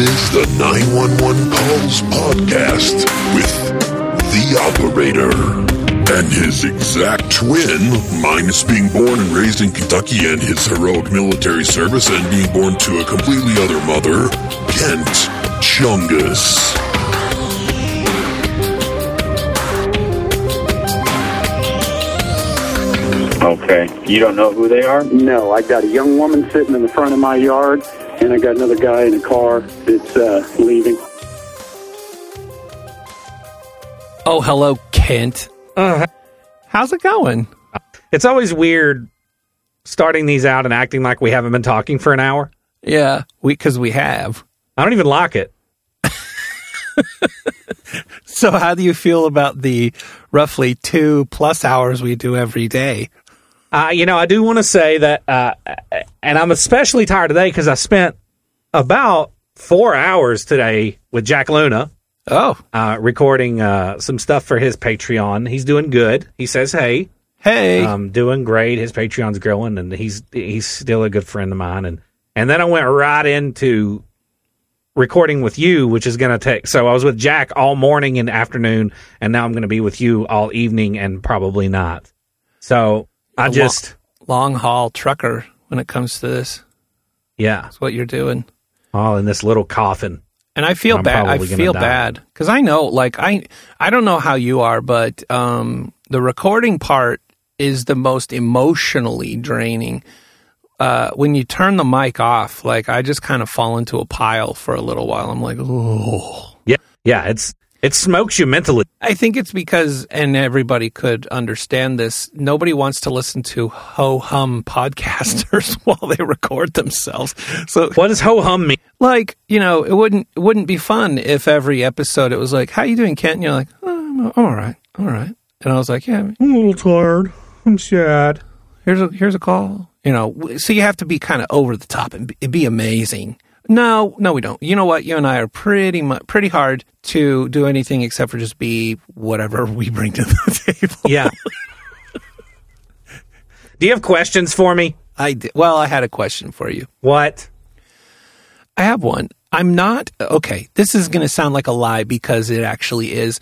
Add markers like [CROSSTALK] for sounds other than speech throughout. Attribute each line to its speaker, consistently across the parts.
Speaker 1: is the 911 Calls Podcast with the operator and his exact twin, minus being born and raised in Kentucky and his heroic military service and being born to a completely other mother, Kent Chungus.
Speaker 2: Okay. You don't know who they are?
Speaker 3: No, I got a young woman sitting in the front of my yard, and I got another guy in a car that's uh, leaving.
Speaker 4: Oh, hello, Kent.
Speaker 5: Uh,
Speaker 4: How's it going?
Speaker 5: it's always weird starting these out and acting like we haven't been talking for an hour.
Speaker 4: Yeah, we because we have.
Speaker 5: I don't even like it. [LAUGHS]
Speaker 4: So, how do you feel about the roughly two plus hours we do every day?
Speaker 5: Uh, you know, I do want to say that, uh, and I'm especially tired today because I spent about four hours today with Jack Luna
Speaker 4: Oh,
Speaker 5: uh, recording uh, some stuff for his Patreon. He's doing good. He says, "Hey,
Speaker 4: hey,
Speaker 5: um, doing great. His Patreon's growing, and he's he's still a good friend of mine." And and then I went right into recording with you, which is going to take. So I was with Jack all morning and afternoon, and now I'm going to be with you all evening and probably not. So I just
Speaker 4: long haul trucker. When it comes to this,
Speaker 5: yeah,
Speaker 4: that's what you're doing.
Speaker 5: all in this little coffin.
Speaker 4: And I feel bad. I feel
Speaker 5: die.
Speaker 4: bad because I know, like I, I don't know how you are, but um, the recording part is the most emotionally draining. Uh, when you turn the mic off, like I just kind of fall into a pile for a little while. I'm like, oh.
Speaker 5: Yeah, yeah, it's it smokes you mentally.
Speaker 4: I think it's because, and everybody could understand this. Nobody wants to listen to ho hum podcasters [LAUGHS] while they record themselves. So,
Speaker 5: What does ho hum mean?
Speaker 4: like, you know, it wouldn't it wouldn't be fun if every episode it was like, "How you doing, Kent?" And you're like, oh, I'm, "I'm all right, all right." And I was like, "Yeah,
Speaker 5: I'm a little tired. I'm sad.
Speaker 4: here's a here's a call." You know, so you have to be kind of over the top and be, be amazing. No, no, we don't. You know what? You and I are pretty much pretty hard to do anything except for just be whatever we bring to the [LAUGHS] table.
Speaker 5: Yeah. Do you have questions for me?
Speaker 4: I did. Well, I had a question for you.
Speaker 5: What?
Speaker 4: I have one. I'm not okay. This is going to sound like a lie because it actually is.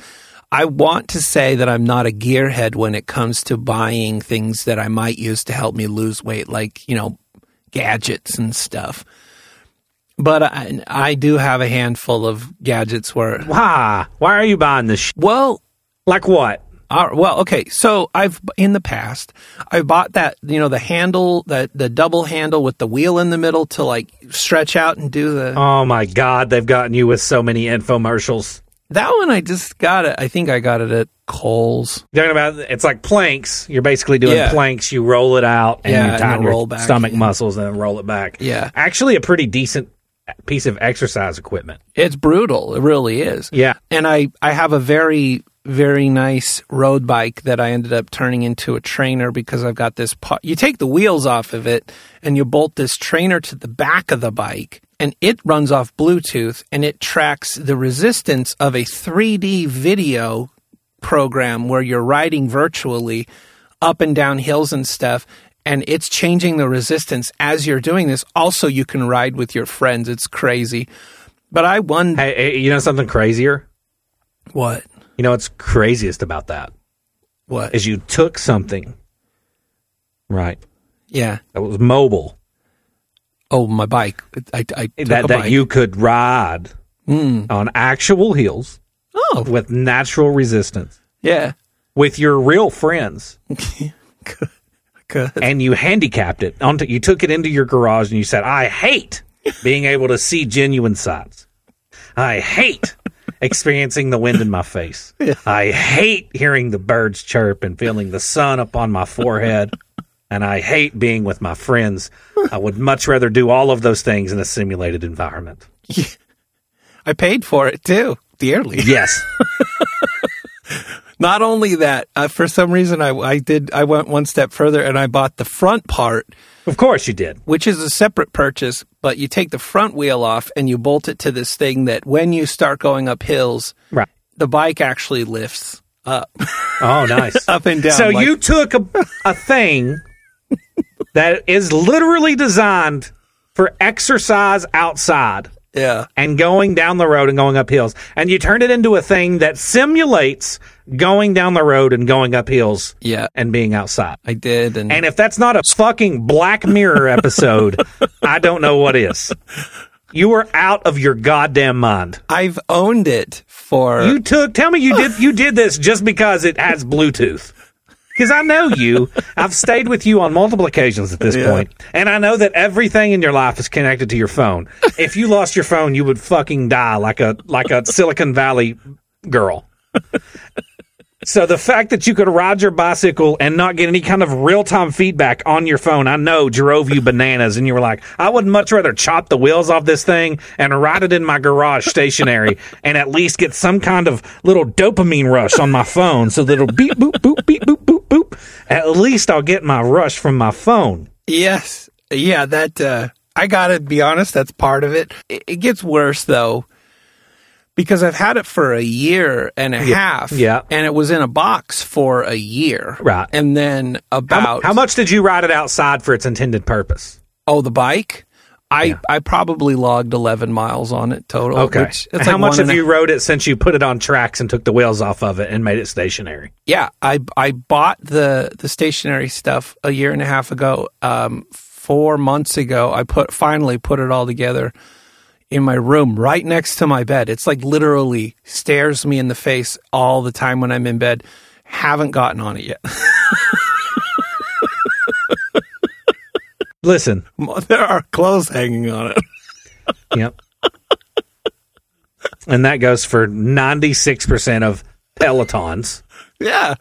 Speaker 4: I want to say that I'm not a gearhead when it comes to buying things that I might use to help me lose weight, like, you know, gadgets and stuff. But I, I do have a handful of gadgets where,
Speaker 5: Why? Why are you buying this? Sh-
Speaker 4: well,
Speaker 5: like what?
Speaker 4: Uh, well, okay. So I've in the past I bought that you know the handle that the double handle with the wheel in the middle to like stretch out and do the
Speaker 5: Oh my God! They've gotten you with so many infomercials.
Speaker 4: that one. I just got it. I think I got it at Kohl's.
Speaker 5: You're talking about it's like planks. You're basically doing
Speaker 4: Yeah.
Speaker 5: planks. You roll it out and
Speaker 4: Yeah,
Speaker 5: you tighten your
Speaker 4: back.
Speaker 5: stomach muscles and then roll it back.
Speaker 4: Yeah.
Speaker 5: actually, a pretty decent piece of exercise equipment.
Speaker 4: It's brutal. It really is.
Speaker 5: Yeah.
Speaker 4: And I I have a very very nice road bike that I ended up turning into a trainer because I've got this po- you take the wheels off of it and you bolt this trainer to the back of the bike and it runs off Bluetooth and it tracks the resistance of a 3D video program where you're riding virtually up and down hills and stuff and it's changing the resistance as you're doing this. Also you can ride with your friends. It's crazy. But I won.
Speaker 5: Hey, hey, you know something crazier?
Speaker 4: what?
Speaker 5: You know what's craziest about that?
Speaker 4: What?
Speaker 5: Is you took something, right?
Speaker 4: yeah.
Speaker 5: That was mobile.
Speaker 4: Oh my bike. I, I took
Speaker 5: that that
Speaker 4: bike.
Speaker 5: you could ride
Speaker 4: Mm.
Speaker 5: on actual heels
Speaker 4: oh.
Speaker 5: with natural resistance.
Speaker 4: Yeah.
Speaker 5: With your real friends.
Speaker 4: good [LAUGHS] [LAUGHS]
Speaker 5: and you handicapped it onto you took it into your garage and you said i hate being able to see genuine sights. I hate experiencing the wind in my face. I hate hearing the birds chirp and feeling the sun upon my forehead. And i hate being with my friends. I would much rather do all of those things in a simulated environment. [LAUGHS]
Speaker 4: I paid for it too dearly.
Speaker 5: Yes [LAUGHS]
Speaker 4: not only that uh, for some reason I, I did I went one step further and I bought the front part
Speaker 5: of course you did
Speaker 4: which is a separate purchase, but you take the front wheel off and you bolt it to this thing that when you start going up hills,
Speaker 5: right
Speaker 4: the bike actually lifts up,
Speaker 5: oh nice [LAUGHS]
Speaker 4: up and down.
Speaker 5: So
Speaker 4: like-
Speaker 5: you took a, a thing [LAUGHS] that is literally designed for exercise outside
Speaker 4: Yeah.
Speaker 5: and going down the road and going up hills. And you turned it into a thing that simulates going down the road and going up hills
Speaker 4: Yeah.
Speaker 5: and being outside.
Speaker 4: I did. And,
Speaker 5: And if that's not a fucking Black Mirror episode, [LAUGHS] I don't know what is. You were out of your goddamn mind.
Speaker 4: I've owned it for.
Speaker 5: You took tell me you did you did this just because it has Bluetooth. Because I know you. I've stayed with you on multiple occasions at this
Speaker 4: Yeah.
Speaker 5: point, And I know that everything in your life is connected to your phone. If you lost your phone, you would fucking die like a like a Silicon Valley girl. So the fact that you could ride your bicycle and not get any kind of real time feedback on your phone, I know drove you bananas. And you were like, I would much rather chop the wheels off this thing and ride it in my garage stationary [LAUGHS] and at least get some kind of little dopamine rush on my phone so that it'll beep, boop, boop, beep, boop, boop, boop. At least I'll get my rush from my phone.
Speaker 4: Yes. Yeah, that uh I got to be honest, that's part of it. it. It gets worse though because I've had it for a year and a half
Speaker 5: yeah.
Speaker 4: and it was in a box for a year.
Speaker 5: Right.
Speaker 4: And then about
Speaker 5: how much did you ride it outside for its intended purpose?
Speaker 4: Oh, the bike? I
Speaker 5: Yeah.
Speaker 4: I probably logged 11 miles on it total.
Speaker 5: Okay.
Speaker 4: Which, it's
Speaker 5: how much have
Speaker 4: a-
Speaker 5: you rode it since you put it on tracks and took the wheels off of it and made it stationary?
Speaker 4: Yeah, I I bought the the stationary stuff a year and a half ago. Um, four months ago, I put finally put it all together in my room, right next to my bed. It's like literally stares me in the face all the time when I'm in bed. Haven't gotten on it yet. [LAUGHS]
Speaker 5: Listen,
Speaker 4: there are clothes hanging on it. [LAUGHS]
Speaker 5: Yep. and that goes for 96% of Pelotons.
Speaker 4: Yeah,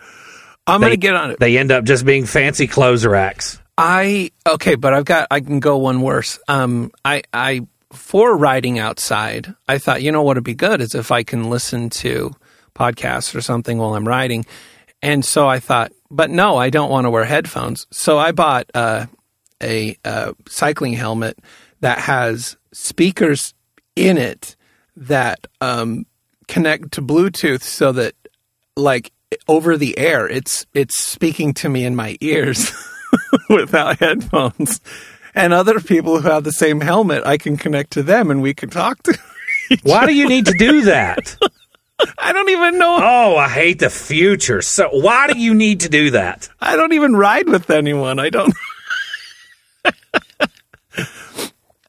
Speaker 4: I'm gonna get on it.
Speaker 5: They end up just being fancy clothes racks.
Speaker 4: I okay, but I've got I can go one worse. Um, I I for riding outside, I thought you know what would be good is if I can listen to podcasts or something while I'm riding, and so I thought, but no, I don't want to wear headphones. So I bought uh, a uh, cycling helmet that has speakers in it that um, connect to Bluetooth, so that like over the air, it's it's speaking to me in my ears. [LAUGHS] without headphones. And other people who have the same helmet, I can connect to them and we can talk to. [LAUGHS]
Speaker 5: Why do you need to do that? [LAUGHS]
Speaker 4: I don't even know.
Speaker 5: Oh, I hate the future. So, why do you need to do that?
Speaker 4: I don't even ride with anyone. I don't. [LAUGHS]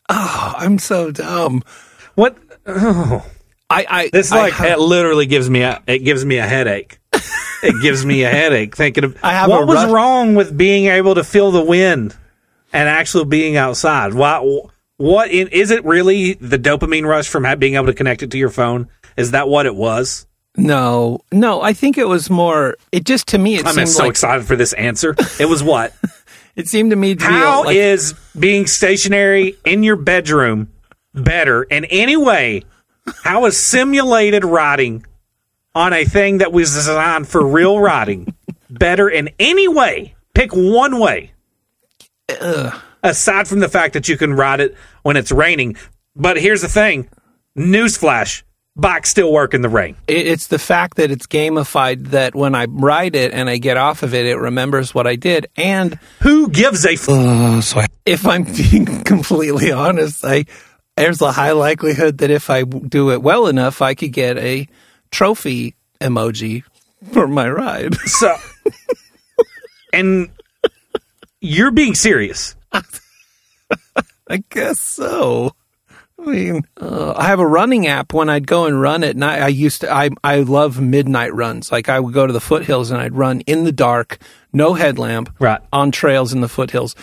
Speaker 4: oh, I'm so dumb.
Speaker 5: What? Oh,
Speaker 4: I, I
Speaker 5: this
Speaker 4: I
Speaker 5: like
Speaker 4: have-
Speaker 5: it literally gives me a it gives me a headache. it gives me a headache thinking of
Speaker 4: I have
Speaker 5: what was wrong with being able to feel the wind and actually being outside. Why? What in, is it really the dopamine rush from being able to connect it to your phone? Is that what it was?
Speaker 4: no, no. I think it was more. It just to me, it
Speaker 5: I'm so
Speaker 4: like
Speaker 5: excited for this answer. It was what? [LAUGHS]
Speaker 4: it seemed to me to
Speaker 5: How
Speaker 4: be like,
Speaker 5: is being stationary in your bedroom better in any way? How is simulated riding on a thing that was designed for real riding better in any way? Pick one way. Aside from the fact that you can ride it when it's raining. But here's the thing newsflash bikes still work in the rain.
Speaker 4: it's the fact that it's gamified that when I ride it and I get off of it, it remembers what I did and.
Speaker 5: Who gives a f- uh,
Speaker 4: if I'm being [LAUGHS] completely honest, I there's a high likelihood that if I do it well enough, I could get a trophy emoji for my ride.
Speaker 5: So, [LAUGHS] and you're being serious. [LAUGHS]
Speaker 4: I guess so. I mean, uh, I have a running app. When I'd go and run at night, I used to. I I love midnight runs. Like I would go to the foothills and I'd run in the dark, no headlamp,
Speaker 5: Right.
Speaker 4: on trails in the foothills.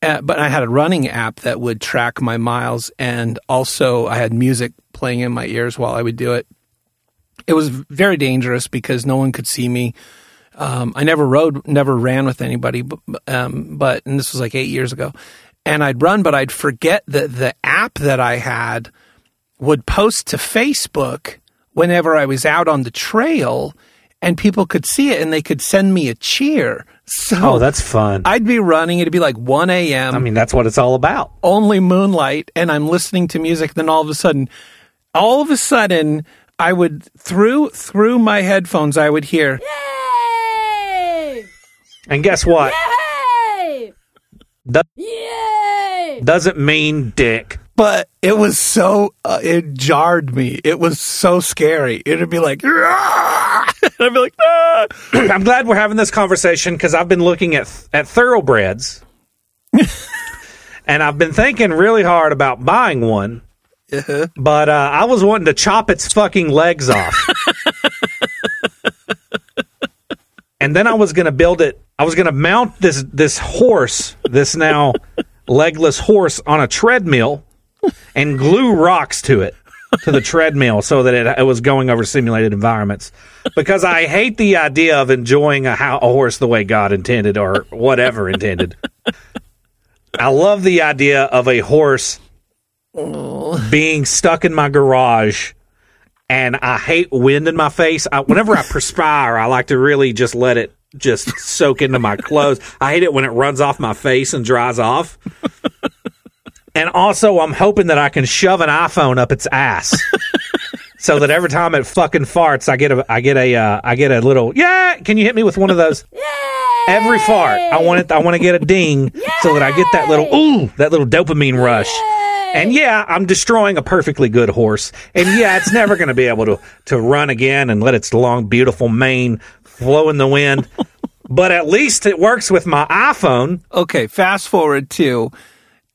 Speaker 4: Uh, but I had a running app that would track my miles, and also I had music playing in my ears while I would do it. It was very dangerous because no one could see me. Um, I never rode, never ran with anybody, but, um, but and this was like eight years ago. And I'd run, but I'd forget that the app that I had would post to Facebook whenever I was out on the trail, and people could see it and they could send me a cheer. [LAUGHS] So
Speaker 5: Oh, that's fun.
Speaker 4: I'd be running. It'd be like 1 a.m.
Speaker 5: I mean, that's what it's all about.
Speaker 4: only moonlight, and I'm listening to music. Then all of a sudden, all of a sudden, I would through through my headphones, I would hear.
Speaker 6: Yay!
Speaker 5: And guess what?
Speaker 6: Yay!
Speaker 5: Do-
Speaker 6: Yay!
Speaker 5: doesn't mean dick.
Speaker 4: but it was so uh, it jarred me. It was so scary. It'd be like, "Ah!" [LAUGHS] I'd be like, ah!
Speaker 5: I'm glad we're having this conversation because I've been looking at at thoroughbreds, [LAUGHS] and I've been thinking really hard about buying one. But uh, I was wanting to chop its fucking legs off, [LAUGHS] and then I was going to build it. I was going to mount this this horse, this now [LAUGHS] legless horse, on a treadmill, and glue rocks to it to the treadmill so that it, it was going over simulated environments because I hate the idea of enjoying a, ho- a horse the way God intended or whatever intended. I love the idea of a horse being stuck in my garage and I hate wind in my face. I, whenever I [LAUGHS] perspire, I like to really just let it just soak into my clothes. I hate it when it runs off my face and dries off. And also, I'm hoping that I can shove an iPhone up its ass. [LAUGHS] So that every time it fucking farts, I get a, I get a, uh, I get a little, yeah. Can you hit me with one of those? Every fart, I want it. I want to get a ding, so that I get that little, ooh, that little dopamine rush. And yeah, I'm destroying a perfectly good horse. And yeah, it's never going to be able to to run again and let its long, beautiful mane flow in the wind. [LAUGHS] But at least it works with my iPhone.
Speaker 4: Okay, fast forward to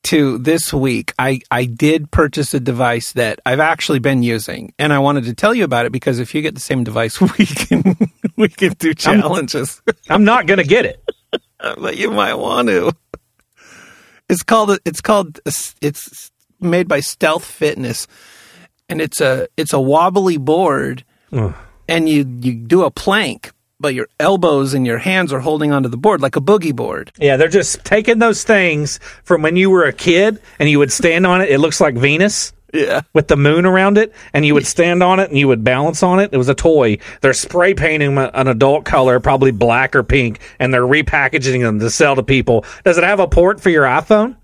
Speaker 4: to this week. I I did purchase a device that I've actually been using, and I wanted to tell you about it because if you get the same device, [LAUGHS] we can we can do challenges.
Speaker 5: I'm not going to get it. [LAUGHS]
Speaker 4: but you might want to. It's called it's called it's made by Stealth Fitness, and it's a it's a wobbly board, and you you do a plank, but your elbows and your hands are holding onto the board like a boogie board.
Speaker 5: Yeah, they're just taking those things from when you were a kid and you would stand on it. It looks like Venus.
Speaker 4: Yeah.
Speaker 5: With the moon around it, and you would stand on it and you would balance on it. It was a toy. They're spray painting an adult color, probably black or pink, and they're repackaging them to sell to people. Does it have a port for your iPhone?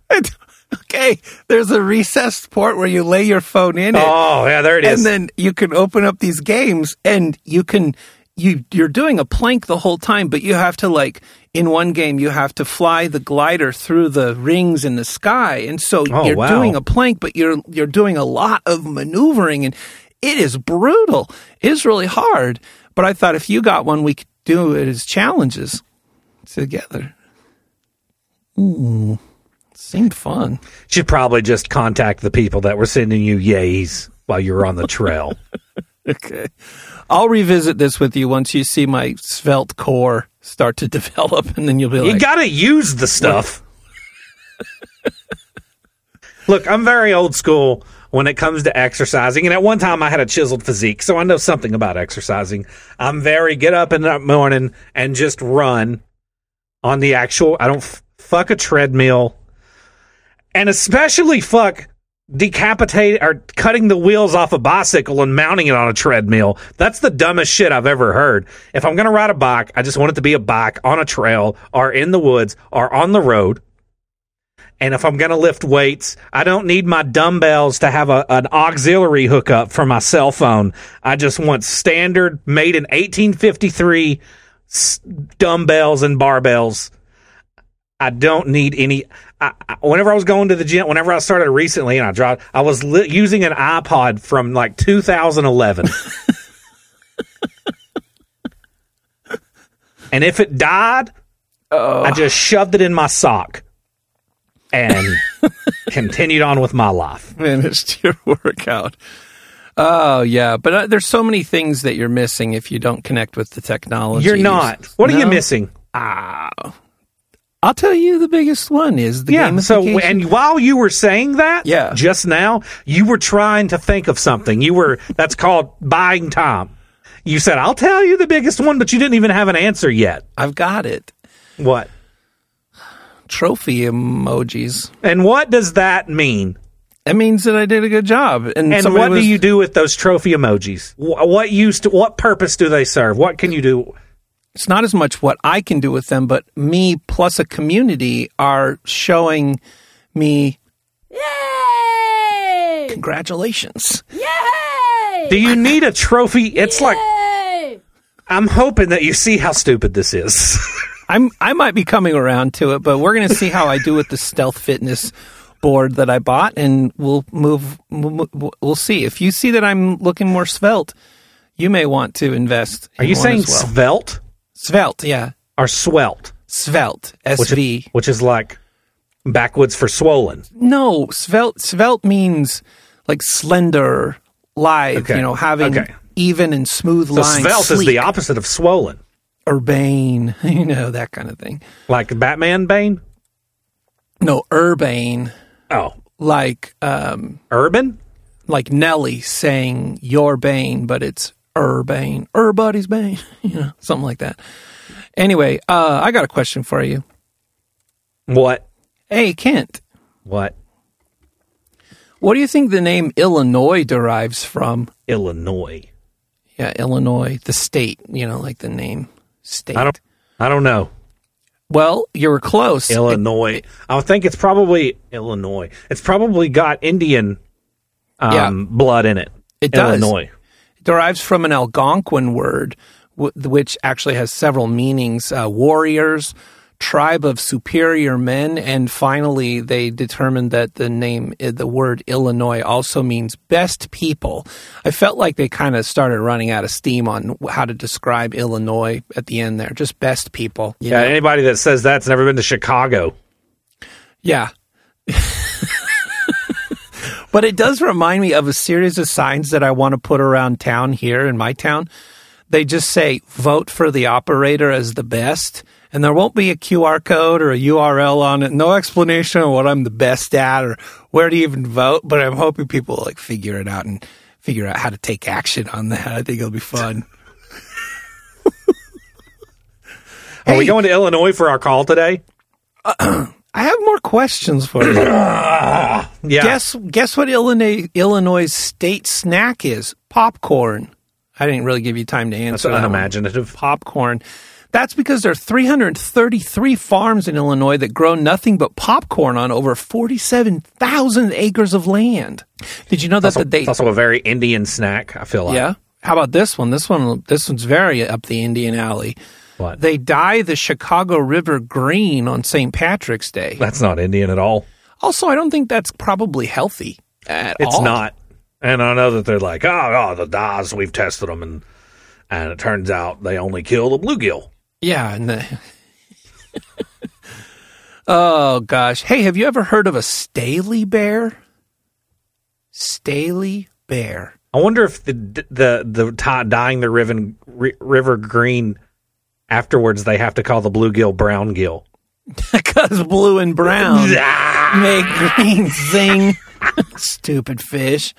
Speaker 4: okay, there's a recessed port where you lay your phone in it.
Speaker 5: Oh, yeah, there it is.
Speaker 4: and then you can open up these games and you can you you're doing a plank the whole time but you have to like in one game you have to fly the glider through the rings in the sky. And so
Speaker 5: Oh,
Speaker 4: you're
Speaker 5: wow.
Speaker 4: doing a plank but you're you're doing a lot of maneuvering and it is brutal. It is really hard. But i thought if you got one we could do it as challenges together. Ooh, seemed fun.
Speaker 5: Should probably just contact the people that were sending you yays while you were on the trail. [LAUGHS] [LAUGHS]
Speaker 4: Okay. I'll revisit this with you once you see my svelte core start to [LAUGHS] develop, and then you'll be like, you
Speaker 5: got to use the stuff. [LAUGHS] Look, I'm very old school when it comes to exercising. And at one time, I had a chiseled physique, so I know something about exercising. I'm very get up in the morning and just run on the actual. I don't f- fuck a treadmill, and especially fuck decapitate or cutting the wheels off a bicycle and mounting it on a treadmill. That's the dumbest shit I've ever heard. If I'm going to ride a bike, I just want it to be a bike on a trail or in the woods or on the road. And if I'm going to lift weights, I don't need my dumbbells to have a, an auxiliary hookup for my cell phone. I just want standard made in 1853 s- dumbbells and barbells. I don't need any. I, I, whenever I was going to the gym, whenever I started recently, and I dropped, I was li- using an iPod from like 2011. [LAUGHS] and if it died, I just shoved it in my sock and [LAUGHS] continued on with my life.
Speaker 4: finished your [LAUGHS] workout. Oh yeah, but uh, there's so many things that you're missing if you don't connect with the technology.
Speaker 5: You're not. What are you
Speaker 4: No?
Speaker 5: missing?
Speaker 4: I'll tell you, the biggest one is the
Speaker 5: Yeah. So, and while you were saying that,
Speaker 4: Yeah.
Speaker 5: just now, you were trying to think of something. You were, that's called buying time. You said, I'll tell you the biggest one, but you didn't even have an answer yet.
Speaker 4: I've got it.
Speaker 5: What?
Speaker 4: Trophy emojis.
Speaker 5: And what does that mean?
Speaker 4: It means that I did a good job. And,
Speaker 5: And what
Speaker 4: was-
Speaker 5: do you do with those trophy emojis? What use to, what purpose do they serve? What can you do?
Speaker 4: It's not as much what I can do with them, but me plus a community are showing me
Speaker 6: Yay!
Speaker 4: congratulations.
Speaker 6: Yay!
Speaker 5: Do you need a trophy? It's like, I'm hoping that you see how stupid this is. [LAUGHS]
Speaker 4: I'm I might be coming around to it, but we're going to see how I do with the stealth fitness board that I bought, and we'll move. We'll, we'll see if you see that I'm looking more svelte. You may want to invest.
Speaker 5: Are
Speaker 4: in
Speaker 5: you
Speaker 4: one
Speaker 5: saying
Speaker 4: as well.
Speaker 5: svelte
Speaker 4: svelte? Yeah,
Speaker 5: or swelt?
Speaker 4: svelte.
Speaker 5: Which
Speaker 4: SV.
Speaker 5: is, which is like backwoods for swollen.
Speaker 4: No, svelte. Svelte means like slender, lithe.
Speaker 5: Okay.
Speaker 4: You know, having
Speaker 5: Okay.
Speaker 4: even and smooth
Speaker 5: So
Speaker 4: lines.
Speaker 5: svelte is the opposite of swollen.
Speaker 4: urbane. [LAUGHS] You know that kind of thing.
Speaker 5: Like Batman Bane?
Speaker 4: No, urbane.
Speaker 5: Oh,
Speaker 4: Like um,
Speaker 5: urban?
Speaker 4: like Nelly saying your Bane, but it's Urbane, Everybody's Bane, [LAUGHS] you know, something like that. Anyway, uh, I got a question for you.
Speaker 5: What?
Speaker 4: Hey, Kent,
Speaker 5: What?
Speaker 4: what do you think the name Illinois derives from?
Speaker 5: Illinois.
Speaker 4: Yeah, Illinois, the state, you know, like the name state.
Speaker 5: I don't I don't know.
Speaker 4: well, you were close.
Speaker 5: Illinois. I think it's probably Illinois. It's probably got Indian um,
Speaker 4: Yeah.
Speaker 5: blood in it.
Speaker 4: It does.
Speaker 5: Illinois.
Speaker 4: It derives from an Algonquin word, wh- which actually has several meanings uh, warriors, tribe of superior men, and finally, they determined that the name, uh, the word Illinois, also means best people. I felt like they kind of started running out of steam on how to describe Illinois at the end there, just best people.
Speaker 5: Yeah,
Speaker 4: know?
Speaker 5: anybody that says that's never been to Chicago.
Speaker 4: Yeah. [LAUGHS] but it does remind me of a series of signs that I want to put around town here in my town. They just say vote for the operator as the best, and there won't be a QR code or a URL on it. No explanation on what I'm the best at or where to even vote, but I'm hoping people will like figure it out and figure out how to take action on that. I think it'll be fun. [LAUGHS]
Speaker 5: Are we going to Illinois for our call today? [CLEARS THROAT]
Speaker 4: I have more questions for you. [COUGHS]
Speaker 5: Yeah.
Speaker 4: Guess guess what Illinois Illinois state snack is? Popcorn. I didn't really give you time to
Speaker 5: That's
Speaker 4: answer that. one.
Speaker 5: unimaginative.
Speaker 4: Popcorn. That's because there are 333 farms in Illinois that grow nothing but popcorn on over 47,000 acres of land. Did you know that
Speaker 5: Also,
Speaker 4: the they
Speaker 5: it's also a very Indian snack, I feel like.
Speaker 4: Yeah. How about this one? This one this one's very up the Indian alley.
Speaker 5: What?
Speaker 4: They dye the Chicago River green on St. Patrick's Day.
Speaker 5: That's not Indian at all.
Speaker 4: Also, I don't think that's probably healthy at
Speaker 5: It's
Speaker 4: all.
Speaker 5: not. And I know that they're like, oh, oh, the dyes, we've tested them, and and it turns out they only kill the bluegill.
Speaker 4: Yeah, and the [LAUGHS] Oh gosh. Hey, have you ever heard of a Staley bear? Staley bear.
Speaker 5: I wonder if the the the t- dyeing the river river green afterwards they have to call the bluegill brown gill. [LAUGHS]
Speaker 4: Because blue and brown [LAUGHS] make green sing. [LAUGHS] Stupid fish.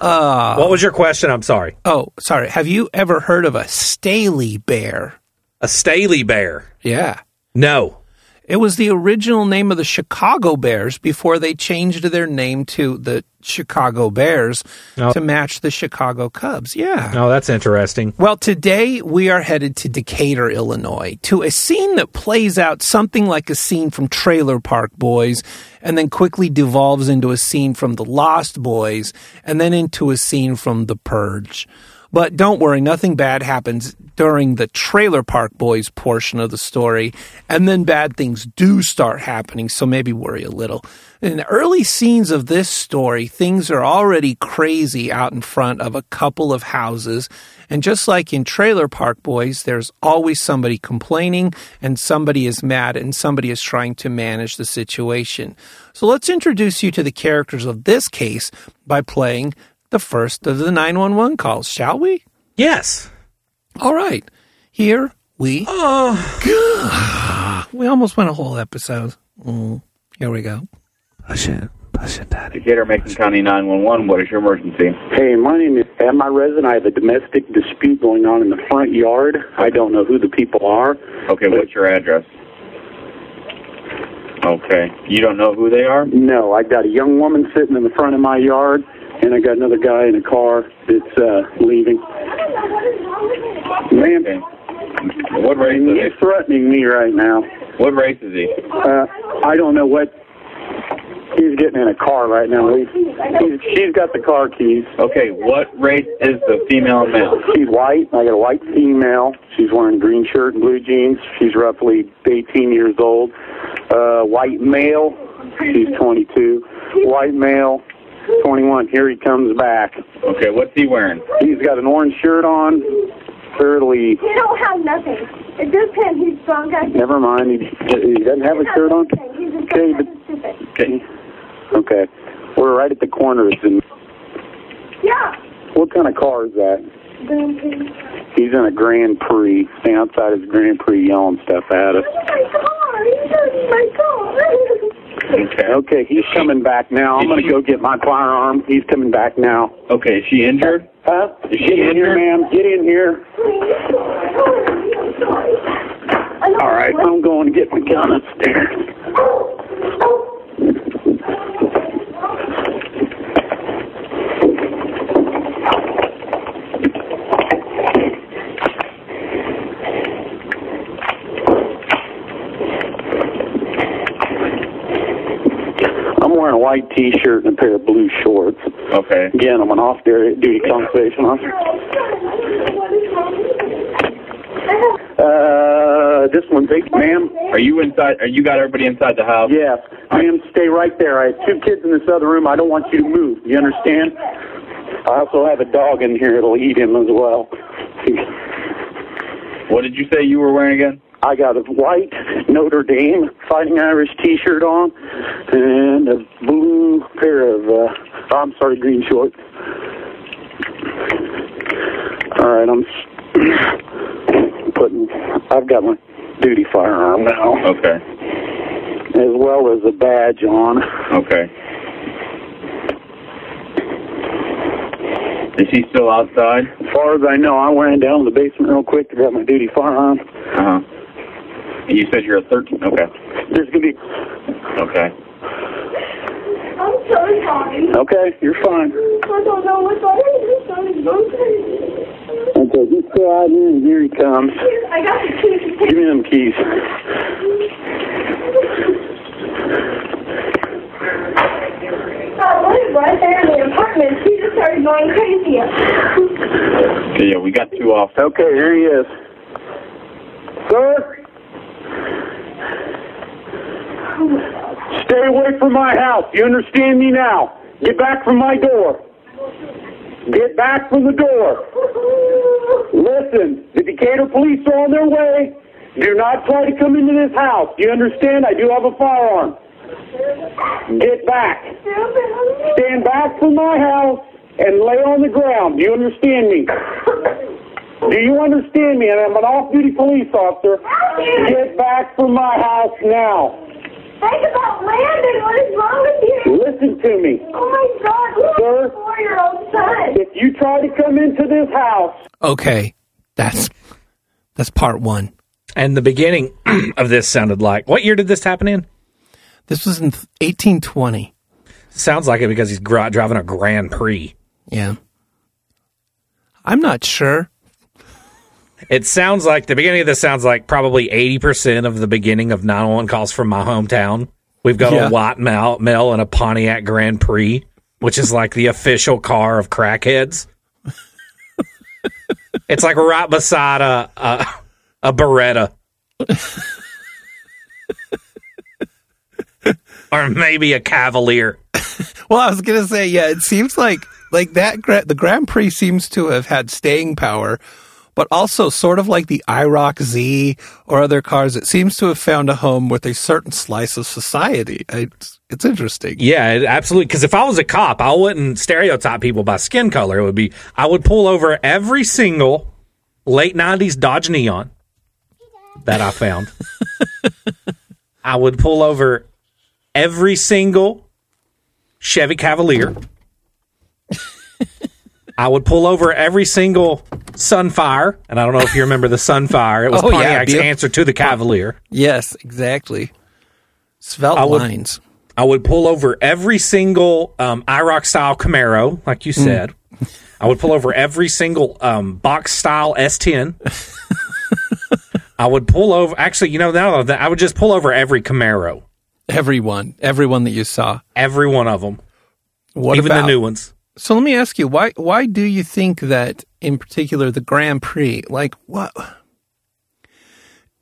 Speaker 5: Uh, what was your question? I'm sorry.
Speaker 4: Oh, sorry. Have you ever heard of a Staley bear?
Speaker 5: A Staley bear?
Speaker 4: Yeah.
Speaker 5: No.
Speaker 4: It was the original name of the Chicago Bears before they changed their name to the Chicago Bears
Speaker 5: Oh.
Speaker 4: to match the Chicago Cubs. Yeah.
Speaker 5: Oh, that's interesting.
Speaker 4: Well, today we are headed to Decatur, Illinois, to a scene that plays out something like a scene from Trailer Park Boys, and then quickly devolves into a scene from The Lost Boys, and then into a scene from The Purge. But don't worry, nothing bad happens during the Trailer Park Boys portion of the story, and then bad things do start happening, so maybe worry a little. In the early scenes of this story, things are already crazy out in front of a couple of houses, and just like in Trailer Park Boys, there's always somebody complaining, and somebody is mad, and somebody is trying to manage the situation. So let's introduce you to the characters of this case by playing the first of the 911 calls, shall we?
Speaker 5: Yes.
Speaker 4: All right. Here we oh. go. We almost went a whole episode. Mm, here we go.
Speaker 5: Push it. Push it, Daddy.
Speaker 2: Decatur, Macon County 911. What is your emergency?
Speaker 3: Hey, my name is at my resident. I have a domestic dispute going on in the front yard. I don't know who the people are.
Speaker 2: Okay, what's your address? Okay. You don't know who they are?
Speaker 3: No, I got a young woman sitting in the front of my yard, and I got another guy in a car that's uh, leaving.
Speaker 2: Okay. What race is
Speaker 3: he's
Speaker 2: he?
Speaker 3: threatening me right now.
Speaker 2: What race is he?
Speaker 3: Uh, I don't know what. He's getting in a car right now. He's, he's, she's got the car keys.
Speaker 2: Okay, what race is the female and male?
Speaker 3: She's white. I got a white female. She's wearing a green shirt and blue jeans. She's roughly 18 years old. Uh, white male. She's 22. White male, 21. Here he comes back.
Speaker 2: Okay, what's he wearing?
Speaker 3: He's got an orange shirt on. Fairly.
Speaker 6: He don't have nothing. It just him. He's strong guy.
Speaker 3: Never mind. He, he doesn't have a shirt on.
Speaker 6: He's just
Speaker 3: Okay, but.
Speaker 2: Okay.
Speaker 3: okay. We're right at the corners. And
Speaker 6: Yeah.
Speaker 3: what kind of car is that?
Speaker 6: Grandpa.
Speaker 3: He's in a Grand Prix. Standing outside his Grand Prix yelling stuff at us.
Speaker 6: Oh Look at my car. He's just my car.
Speaker 2: Okay.
Speaker 3: Okay, he's coming back now. I'm going to go get my firearm. He's coming back now.
Speaker 2: Okay, is she injured?
Speaker 3: Huh?
Speaker 2: Is she
Speaker 3: Get in here,
Speaker 2: injured?
Speaker 3: ma'am. Get in here. All right, I'm going to get my gun upstairs. I'm wearing a white T-shirt and a pair of blue shorts.
Speaker 2: Okay.
Speaker 3: Again, I'm an off-duty conservation officer. Uh, this one's eight, ma'am.
Speaker 2: Are you inside? Are you got everybody inside the house?
Speaker 3: Yes, ma'am. Stay right there. I have two kids in this other room. I don't want you to move. You understand? I also have a dog in here. It'll eat him as well.
Speaker 2: What did you say you were wearing again?
Speaker 3: I got a white Notre Dame Fighting Irish T-shirt on and a blue pair of, uh, oh, I'm sorry, green shorts. All right, I'm [CLEARS THROAT] putting. I've got my duty firearm now,
Speaker 2: Okay.
Speaker 3: as well as a badge on.
Speaker 2: Okay. Is he still outside?
Speaker 3: As far as I know, I went down to the basement real quick to grab my duty firearm.
Speaker 2: Uh huh. You said you're a 13. Okay.
Speaker 3: There's gonna be.
Speaker 2: Okay.
Speaker 6: I'm so sorry.
Speaker 3: Okay, you're fine.
Speaker 6: I don't know what's on. I'm.
Speaker 3: Okay, just go out here and here he comes.
Speaker 6: I got the keys.
Speaker 3: Give me them keys.
Speaker 6: I live right there in the apartment. He just started going crazy.
Speaker 2: Okay, yeah, we got two off.
Speaker 3: Okay, here he is. Sir? Stay away from my house. You understand me now? Get back from my door. Get back from the door. Listen, the Decatur police are on their way. Do not try to come into this house. Do you understand? I do have a firearm. Get back. Stand back from my house and lay on the ground. Do you understand me? Do you understand me? And I'm an off-duty police officer. Get back from my house now.
Speaker 6: Think about Landon. What is wrong with you?
Speaker 3: Listen to me.
Speaker 6: Oh my God! Look
Speaker 3: Sir?
Speaker 6: at four-year-old son.
Speaker 3: If you try to come into this house,
Speaker 4: Okay, that's that's part one.
Speaker 5: And the beginning [CLEARS THROAT] of this sounded like what year did this happen in?
Speaker 4: This was in 1820.
Speaker 5: Sounds like it because he's gr- driving a Grand Prix.
Speaker 4: Yeah, I'm not sure.
Speaker 5: It sounds like the beginning of this sounds like probably 80% of the beginning of 911 calls from my hometown. We've got
Speaker 4: Yeah.
Speaker 5: a White Mel, Mel and a Pontiac Grand Prix, which is like the official car of crackheads. [LAUGHS] it's like right beside a, a, a Beretta. [LAUGHS] or maybe a Cavalier.
Speaker 4: Well, I was gonna say, yeah, it seems like like that. The Grand Prix seems to have had staying power, but also sort of like the IROC Z or other cars. It seems to have found a home with a certain slice of society. It's, it's interesting.
Speaker 5: Yeah, it- absolutely. Because if I was a cop, I wouldn't stereotype people by skin color. It would be I would pull over every single late '90s Dodge Neon that I found. [LAUGHS] I would pull over every single Chevy Cavalier. I would pull over every single Sunfire, and I don't know if you remember the Sunfire. It was [LAUGHS]
Speaker 4: Oh,
Speaker 5: Pontiac's
Speaker 4: beautiful.
Speaker 5: answer to the Cavalier.
Speaker 4: Yes, exactly. Svelte
Speaker 5: I would-
Speaker 4: lines.
Speaker 5: I would pull over every single um, IROC style Camaro, like you said. I would pull over every single um, box style S10. [LAUGHS] I would pull over. Actually, you know, now that I would just pull over every Camaro,
Speaker 4: Everyone, everyone that you saw.
Speaker 5: every one of them,
Speaker 4: What
Speaker 5: even
Speaker 4: about
Speaker 5: the new ones.
Speaker 4: So let me ask you, why why do you think that in particular the Grand Prix, like what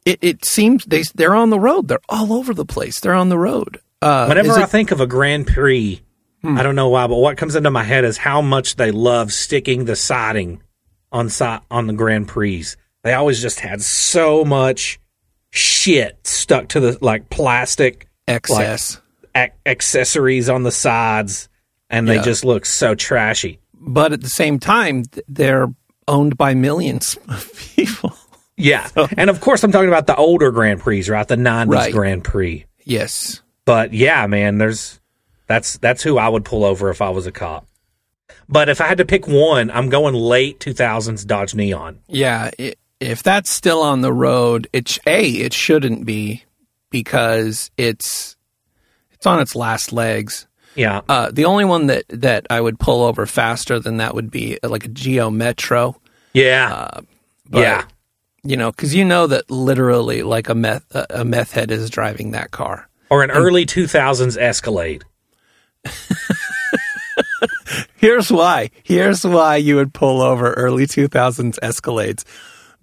Speaker 4: it, it seems they they're on the road. They're all over the place. They're on the road. Uh,
Speaker 5: Whenever I
Speaker 4: it-
Speaker 5: think of a Grand Prix, I don't know why, but what comes into my head is how much they love sticking the siding on si- on the Grand Prix. They always just had so much shit stuck to the like plastic
Speaker 4: excess.
Speaker 5: ac- accessories on the sides, and they
Speaker 4: Yeah.
Speaker 5: just look so trashy.
Speaker 4: but at the same time, they're owned by millions [LAUGHS] of people.
Speaker 5: Yeah, and of course I'm talking about the older Grand Prix, right? The '90s
Speaker 4: Right.
Speaker 5: Grand Prix.
Speaker 4: Yes.
Speaker 5: But yeah, man, there's that's that's who I would pull over if I was a cop. But if I had to pick one, I'm going late 2000s Dodge Neon.
Speaker 4: Yeah. i if that's still on the road, it's a it shouldn't be because it's it's on its last legs.
Speaker 5: Yeah,
Speaker 4: Uh, the only one that that I would pull over faster than that would be uh, like a Geo Metro.
Speaker 5: yeah,
Speaker 4: but-
Speaker 5: yeah.
Speaker 4: You know, because you know that literally, like a meth a a meth head is driving that car.
Speaker 5: Or an early 2000s Escalade. [LAUGHS]
Speaker 4: Here's why. Here's why you would pull over early 2000s Escalades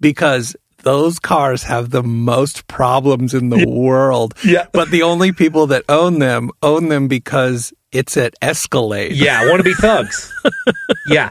Speaker 4: because those cars have the most problems in the world.
Speaker 5: Yeah.
Speaker 4: But the only people that own them own them because it's at Escalade.
Speaker 5: Yeah, I want to be thugs. [LAUGHS] yeah.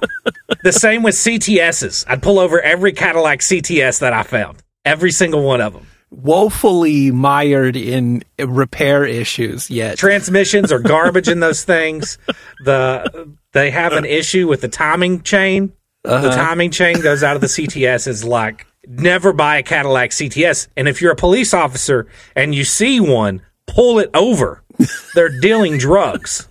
Speaker 5: The same with CTSs. I'd pull over every Cadillac CTS that I found. Every single one of them.
Speaker 4: Woefully mired in repair issues yet.
Speaker 5: Transmissions are [LAUGHS] garbage in those things. The they have an issue with the timing chain. The uh-huh. timing chain goes out of the CTS is like never buy a Cadillac CTS. And if you're a police officer and you see one, pull it over. They're dealing drugs.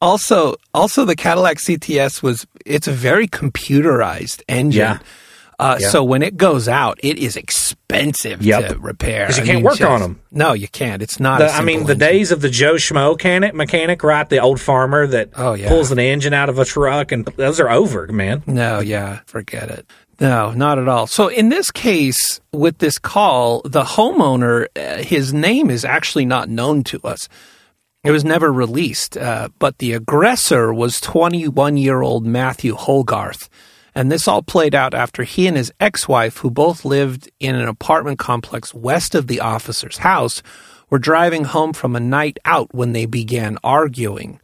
Speaker 4: Also, also the Cadillac CTS was it's a very computerized engine.
Speaker 5: Yeah.
Speaker 4: Uh,
Speaker 5: Yeah.
Speaker 4: So when it goes out, it is expensive
Speaker 5: Yep.
Speaker 4: to repair
Speaker 5: 'Cause you
Speaker 4: I
Speaker 5: can't
Speaker 4: mean,
Speaker 5: work
Speaker 4: just-
Speaker 5: them.
Speaker 4: No, you can't. It's not.
Speaker 5: The-
Speaker 4: a
Speaker 5: I mean,
Speaker 4: simple
Speaker 5: the
Speaker 4: engine.
Speaker 5: days of the Joe Schmo mechanic, mechanic, right? The old farmer that
Speaker 4: Oh, yeah.
Speaker 5: pulls an engine out of a truck, and those are over, man.
Speaker 4: No, yeah, forget it. No, not at all. So in this case, with this call, the homeowner, uh, his name is actually not known to us. It was never released, uh, but the aggressor was 21 year old Matthew Holgarth. And this all played out after he and his ex wife, who both lived in an apartment complex west of the officer's house, were driving home from a night out when they began arguing.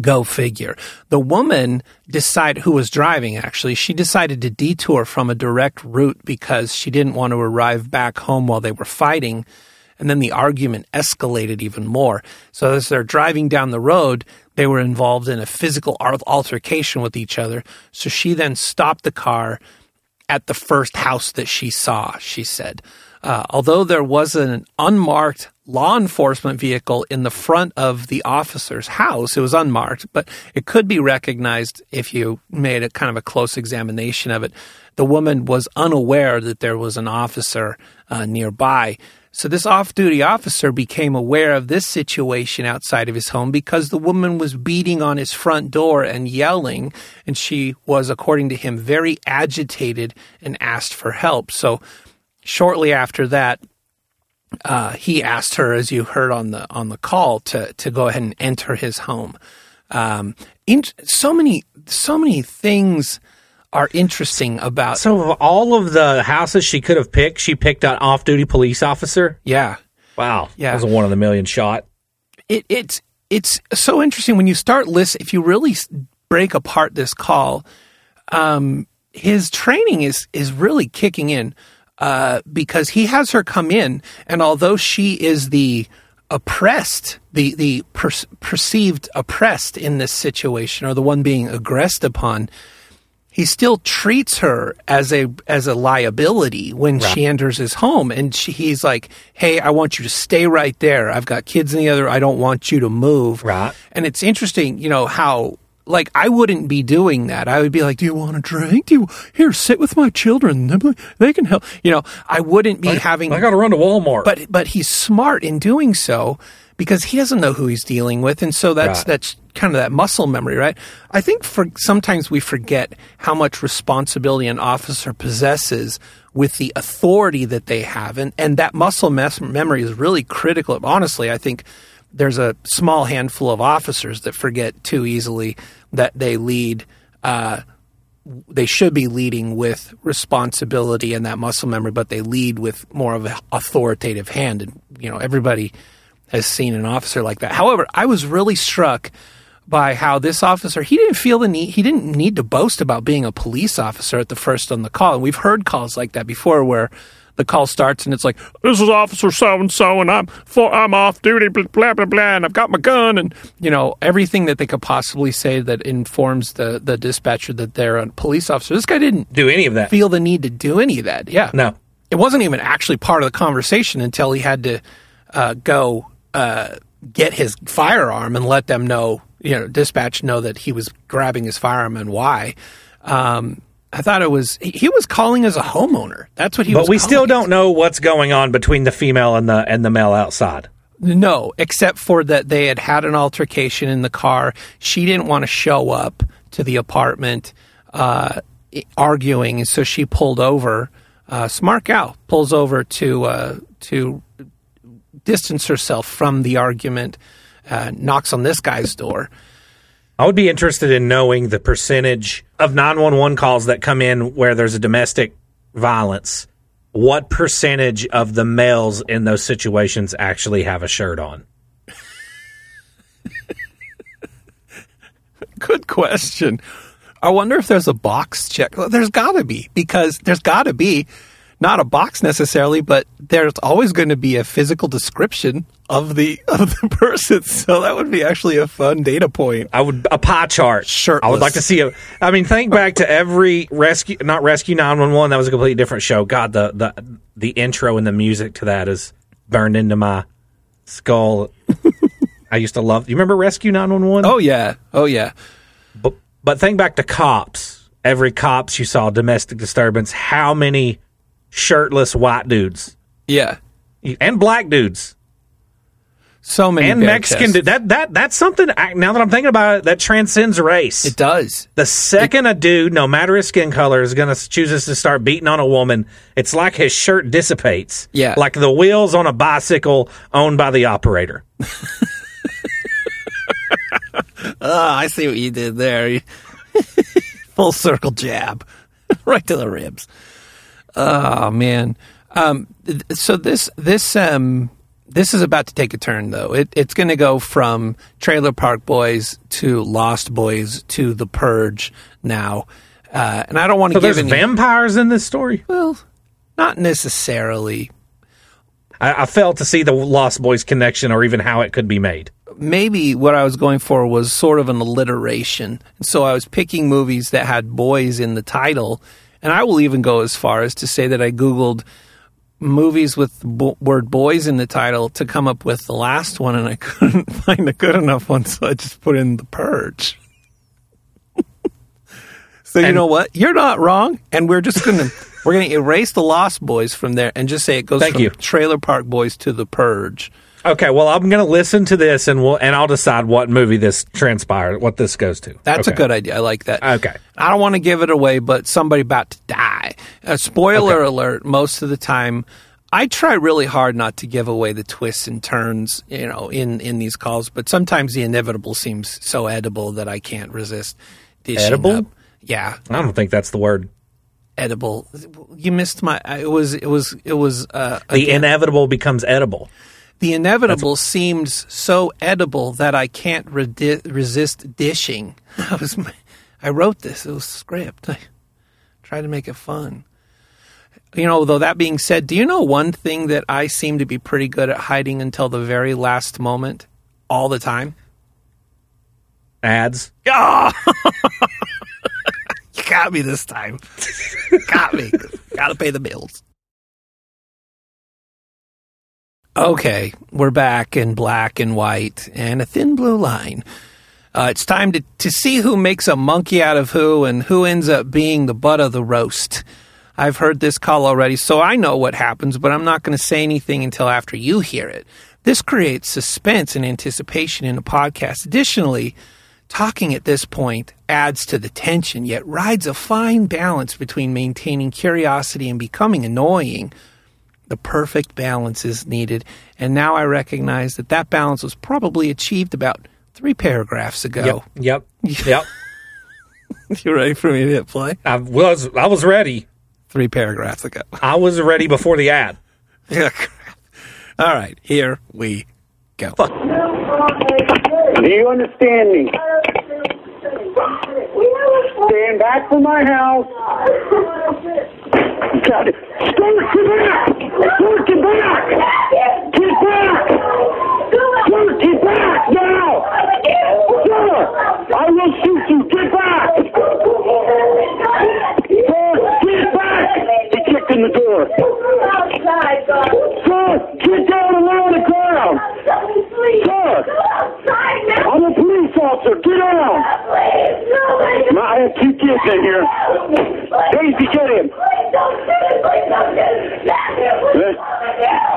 Speaker 4: Go figure. The woman decided, who was driving actually, she decided to detour from a direct route because she didn't want to arrive back home while they were fighting. And then the argument escalated even more. So as they're driving down the road, they were involved in a physical altercation with each other. So she then stopped the car at the first house that she saw, she said. Uh, although there was an unmarked law enforcement vehicle in the front of the officer's house, it was unmarked, but it could be recognized if you made a kind of a close examination of it. The woman was unaware that there was an officer uh, nearby. So this off-duty officer became aware of this situation outside of his home because the woman was beating on his front door and yelling, and she was, according to him, very agitated and asked for help. So shortly after that, uh, he asked her, as you heard on the on the call, to to go ahead and enter his home. Um, in, so many so many things are interesting about.
Speaker 5: So, of all of the houses she could have picked, she picked an off duty police officer.
Speaker 4: yeah,
Speaker 5: Wow.
Speaker 4: Yeah.
Speaker 5: That was a one in a million shot.
Speaker 4: it, it's it's so interesting when you start list. If you really break apart this call, um, his training is is really kicking in uh, because he has her come in, and although she is the oppressed, the the per- perceived oppressed in this situation, or the one being aggressed upon, he still treats her as a as a liability when she enters his home. And she, he's like hey i want you to stay right there. I've got kids in the other. I don't want you to move.
Speaker 5: Right.
Speaker 4: and it's interesting you know how like i wouldn't be doing that. I would be like do you want a drink? Do you here sit with my children. They can help. You know i wouldn't be having
Speaker 5: I got to run to Walmart.
Speaker 4: but but he's smart in doing so because he doesn't know who he's dealing with, and so that's
Speaker 5: Right.
Speaker 4: that's kind of that muscle memory, right? I think for sometimes we forget how much responsibility an officer possesses with the authority that they have, and and that muscle mes- memory is really critical. Honestly, I think there's a small handful of officers that forget too easily that they lead. Uh, they should be leading with responsibility and that muscle memory, but they lead with more of an authoritative hand. And you know, everybody has seen an officer like that. However, I was really struck by how this officer he didn't feel the need he didn't need to boast about being a police officer at the first on the call. And we've heard calls like that before where the call starts and it's like, "This is Officer so and so, and I'm for I'm off duty, blah blah blah and I've got my gun, and you know everything that they could possibly say that informs the the dispatcher that they're a police officer. This guy didn't
Speaker 5: Do any of that?
Speaker 4: feel the need to do any of that. Yeah,
Speaker 5: No.
Speaker 4: it wasn't even actually part of the conversation until he had to uh, go uh, get his firearm and let them know, you know, dispatch know that he was grabbing his firearm and why. Um, I thought it was he, he was calling as a homeowner. That's what he was.
Speaker 5: But we still don't
Speaker 4: as.
Speaker 5: know what's going on between the female and the and the male outside.
Speaker 4: No, except for that they had had an altercation in the car. She didn't want to show up to the apartment uh, arguing, and so she pulled over. Uh, smart gal pulls over to uh, to distance herself from the argument. Uh, knocks on this guy's door.
Speaker 5: I would be interested in knowing the percentage of 911 calls that come in where there's a domestic violence. What percentage of the males in those situations actually have a shirt on? [LAUGHS]
Speaker 4: Good question. I wonder if there's a box check. There's got to be because there's got to be not a box necessarily, but there's always going to be a physical description of the [LAUGHS] of the person. So that would be actually a fun data point.
Speaker 5: I would a pie chart.
Speaker 4: Sure.
Speaker 5: I would like to see a. I mean, think back to every rescue, not rescue nine one one. That was a completely different show. God, the the the intro and the music to that is burned into my skull. [LAUGHS] I used to love. You remember Rescue nine one one?
Speaker 4: Oh yeah, oh yeah.
Speaker 5: But but think back to cops. Every cops you saw domestic disturbance. How many shirtless white dudes
Speaker 4: Yeah.
Speaker 5: and black dudes
Speaker 4: So many
Speaker 5: and Mexican dudes? That that that's something. I, now that I'm thinking about it, that transcends race.
Speaker 4: It does.
Speaker 5: The second a dude, no matter his skin color, is going to chooses to start beating on a woman, it's like his shirt dissipates.
Speaker 4: Yeah.
Speaker 5: Like the wheels on a bicycle owned by the operator.
Speaker 4: Oh, [LAUGHS] I see what you did there. [LAUGHS] Full circle jab, [LAUGHS] right to the ribs. Oh man. Um, th- so this this um this is about to take a turn though. It, it's going to go from Trailer Park Boys to Lost Boys to The Purge now, uh, and I don't want to
Speaker 5: So
Speaker 4: give
Speaker 5: there's
Speaker 4: any.
Speaker 5: vampires in this story.
Speaker 4: well, not necessarily.
Speaker 5: I, I failed to see the Lost Boys connection or even how it could be made.
Speaker 4: maybe what I was going for was sort of an alliteration. So I was picking movies that had boys in the title. And I will even go as far as to say that I Googled movies with bo- word boys in the title to come up with the last one, and I [LAUGHS] couldn't find a good enough one. So I just put in The Purge. so you know what? You're not wrong. And we're just going [LAUGHS] to. We're going to erase the Lost Boys from there and just say it goes
Speaker 5: Thank
Speaker 4: from
Speaker 5: you.
Speaker 4: Trailer Park Boys to The Purge.
Speaker 5: Okay, well, I'm going to listen to this and we'll and I'll decide what movie this transpired, what this goes to.
Speaker 4: That's
Speaker 5: Okay.
Speaker 4: a good idea. I like that.
Speaker 5: Okay.
Speaker 4: I don't want to give it away, but somebody about to die. A spoiler alert, most of the time, I try really hard not to give away the twists and turns, you know, in, in these calls, but sometimes the inevitable seems so edible that I can't resist
Speaker 5: Edible?
Speaker 4: up. Yeah,
Speaker 5: I don't think that's the word.
Speaker 4: edible. You missed my. It was. It was. It was. Uh,
Speaker 5: The
Speaker 4: again,
Speaker 5: inevitable becomes edible.
Speaker 4: The inevitable seems so edible that I can't redi- resist dishing. [LAUGHS] I was, I wrote this. It was script. [LAUGHS] I tried to make it fun. You know, though that being said, do you know one thing that I seem to be pretty good at hiding until the very last moment, all the time?
Speaker 5: Ads. [LAUGHS]
Speaker 4: Ah! you got me this time. got me. got to pay the bills. Okay, we're back in black and white and a thin blue line. Uh, it's time to, to see who makes a monkey out of who and who ends up being the butt of the roast. I've heard this call already, so I know what happens, but I'm not going to say anything until after you hear it. This creates suspense and anticipation in a podcast. Additionally, talking at this point adds to the tension, yet rides a fine balance between maintaining curiosity and becoming annoying. The perfect balance is needed, and now I recognize that that balance was probably achieved about three paragraphs ago.
Speaker 5: Yep. Yep. [LAUGHS] yep.
Speaker 4: you ready for me to hit play?
Speaker 5: I was I was ready.
Speaker 4: Three paragraphs ago.
Speaker 5: I was ready before the ad. [LAUGHS]
Speaker 4: Yeah. All right, here we Go.
Speaker 3: Do you understand me? Stand back from my house. Got it. Stuart, get back! Stuart, get back! Get back! Stuart, get back now! Stuart, I will shoot you. Get back! Stuart, get back! He kicked in the door. Stuart, get down and lay on the ground. Stuart, I'm a police officer. Get down. I have two kids in here. Daisy, get him.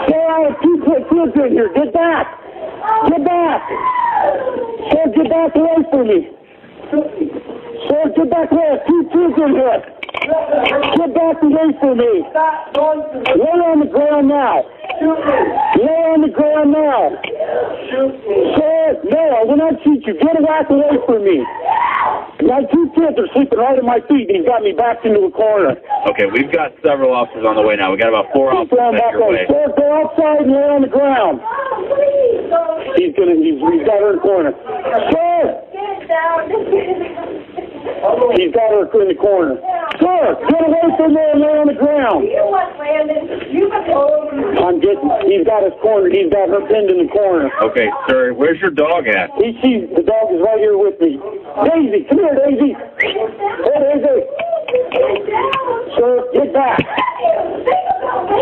Speaker 3: Say I have two quick kids in here. Get back. Get back. Sir, get back away from me. Sir, get back have two kids in here. Get back away from me. Lay on the ground now. Lay on the ground now. Sir, no, I will not shoot you. Get back away from me. My two kids are sleeping right at my feet, and he's got me backed into a corner.
Speaker 2: Okay, we've got several officers on the way now. We got about four officers
Speaker 3: back
Speaker 2: your way.
Speaker 3: Sir, go outside and lay on the ground. He's gonna. He's, he's got her in the corner. Sir, he's got her in the corner. Sir, get away from there and lay on the ground. I'm getting. He's got his corner. He's got her pinned in the corner.
Speaker 2: Okay, sir, where's your dog at?
Speaker 3: He sees the dog is right here with me. Daisy, come here, Daisy. Hey, Daisy. Sir, get back.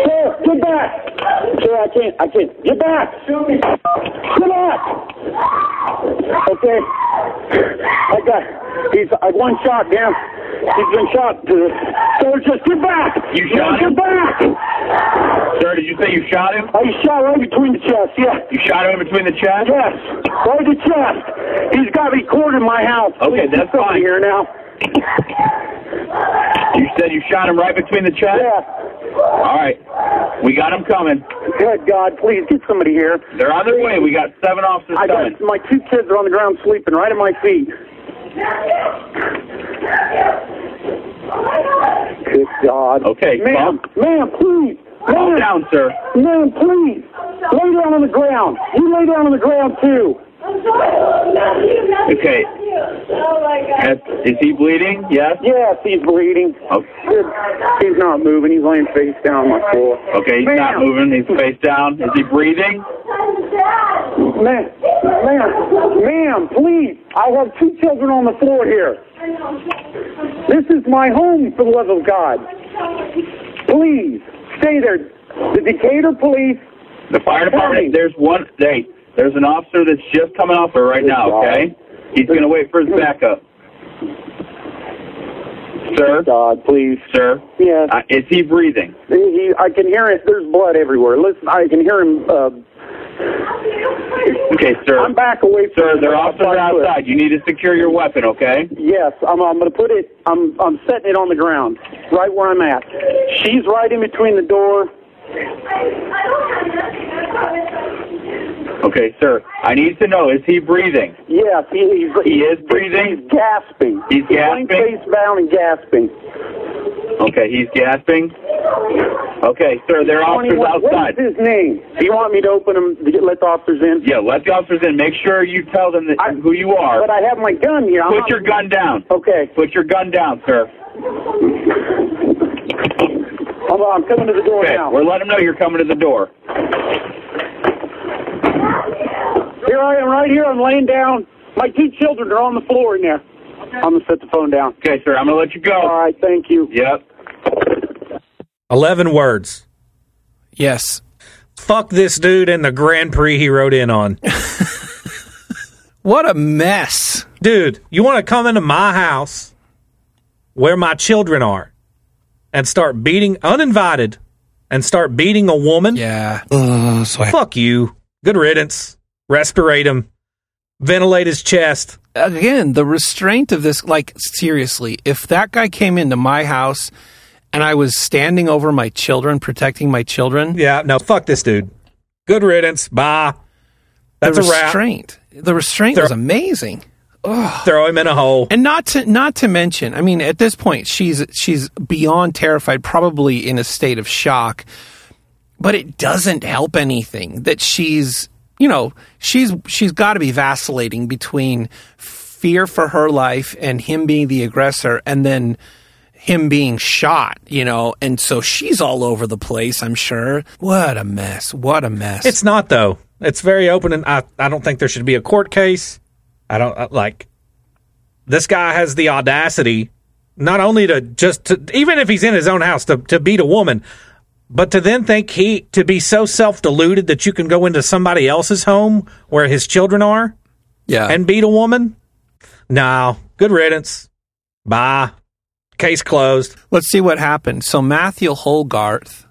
Speaker 3: Sir, get back. Sir, I can't. I can't. Get back. Get back. Okay. I got. He's. I one shot down. He's been shot. Sir, just get back.
Speaker 2: You shot
Speaker 3: Get back.
Speaker 2: Sir, did you say you shot him?
Speaker 3: I shot right between the chest. Yeah.
Speaker 2: You shot him in between the chest?
Speaker 3: Yes, right the chest. He's got me cornered in my house.
Speaker 2: Okay,
Speaker 3: Please,
Speaker 2: that's
Speaker 3: get
Speaker 2: fine.
Speaker 3: Here now.
Speaker 2: You said you shot him right between the chest?
Speaker 3: Yeah.
Speaker 2: All right. We got him coming.
Speaker 3: Good God, please get somebody here.
Speaker 2: They're on their way. We got seven officers
Speaker 3: I
Speaker 2: coming.
Speaker 3: got my two kids are on the ground sleeping right at my feet. Good God.
Speaker 2: Okay,
Speaker 3: ma'am, ma'am, please,
Speaker 2: Calm
Speaker 3: ma'am,
Speaker 2: down, sir.
Speaker 3: ma'am, please, lay down on the ground. You lay down on the ground too.
Speaker 2: Okay.
Speaker 6: Oh my God.
Speaker 2: Is, he bleeding? Yes?
Speaker 3: Yes, he's bleeding. Oh.
Speaker 2: Okay.
Speaker 3: He's not moving. He's laying face down on my floor.
Speaker 2: Okay, he's not moving. He's face down. Is he breathing?
Speaker 3: Ma'am, ma'am, ma'am, please. I have two children on the floor here. This is my home, for the love of God. Please, stay there. The Decatur police,
Speaker 2: The fire department, there's one, hey, there's an officer that's just coming off there right now, okay? He's going to wait for his backup. Sir?
Speaker 3: God, please.
Speaker 2: Sir?
Speaker 3: Yes.
Speaker 2: Uh, is he breathing?
Speaker 3: He, I can hear it. There's blood everywhere. Listen, I can hear him. Uh,
Speaker 2: Okay, sir.
Speaker 3: I'm back away from
Speaker 2: Sir,
Speaker 3: they're
Speaker 2: officers
Speaker 3: try to do it.
Speaker 2: outside. You need to secure your weapon, okay?
Speaker 3: Yes, I'm, I'm going to put it. I'm I'm setting it on the ground, right where I'm at. She's right in between the door.
Speaker 2: Okay, sir. I need to know, is he breathing?
Speaker 3: Yes, he, he's
Speaker 2: He is breathing?
Speaker 3: He's gasping.
Speaker 2: He's gasping?
Speaker 3: face down and gasping.
Speaker 2: Okay, he's gasping. Okay, sir, there are officers
Speaker 3: 21 What
Speaker 2: outside.
Speaker 3: is his name? Do you want me to open him to get, let the officers in?
Speaker 2: Yeah, let the officers in. Make sure you tell them that,
Speaker 3: I-
Speaker 2: who you are.
Speaker 3: But I have my gun here. I'm
Speaker 2: Put your gun down.
Speaker 3: Okay.
Speaker 2: Put your gun down, sir.
Speaker 3: I'm, I'm coming to the door
Speaker 2: Okay,
Speaker 3: now.
Speaker 2: we're letting them know you're coming to the door.
Speaker 3: Here I am, right here. I'm laying down. My two children are on the floor in there. I'm gonna set the phone down.
Speaker 2: Okay, sir, I'm going to let you go.
Speaker 3: All right. thank you.
Speaker 2: Yep.
Speaker 5: 11 words.
Speaker 4: Yes.
Speaker 5: Fuck this dude and the Grand Prix he rode in on. [LAUGHS]
Speaker 4: What a mess.
Speaker 5: dude, you want to come into my house where my children are and start beating uninvited and start beating a woman?
Speaker 4: Yeah.
Speaker 5: Fuck you. Good riddance. Respirate him. Ventilate his chest.
Speaker 4: Again, the restraint of this, like, seriously, if that guy came into my house and I was standing over my children, protecting my children,
Speaker 5: Yeah, no, fuck this dude. Good riddance. Bye. That's
Speaker 4: the
Speaker 5: a wrap.
Speaker 4: restraint, the restraint
Speaker 5: They're-
Speaker 4: was amazing.
Speaker 5: Throw him in a hole.
Speaker 4: And not to not to mention, I mean, at this point, she's she's beyond terrified, probably in a state of shock. But it doesn't help anything that she's you know, she's she's got to be vacillating between fear for her life and him being the aggressor, and then him being shot. You know, and so she's all over the place. I'm sure. What a mess! What a mess!
Speaker 5: It's not though. It's very open, and I I don't think there should be a court case. I don't uh, like. This guy has the audacity, not only to just to, even if he's in his own house to to beat a woman, but to then think he to be so self deluded that you can go into somebody else's home where his children are
Speaker 4: yeah,
Speaker 5: and beat a woman. No, good riddance. Bye. Case closed.
Speaker 4: Let's see what happened. So Matthew Holgarth,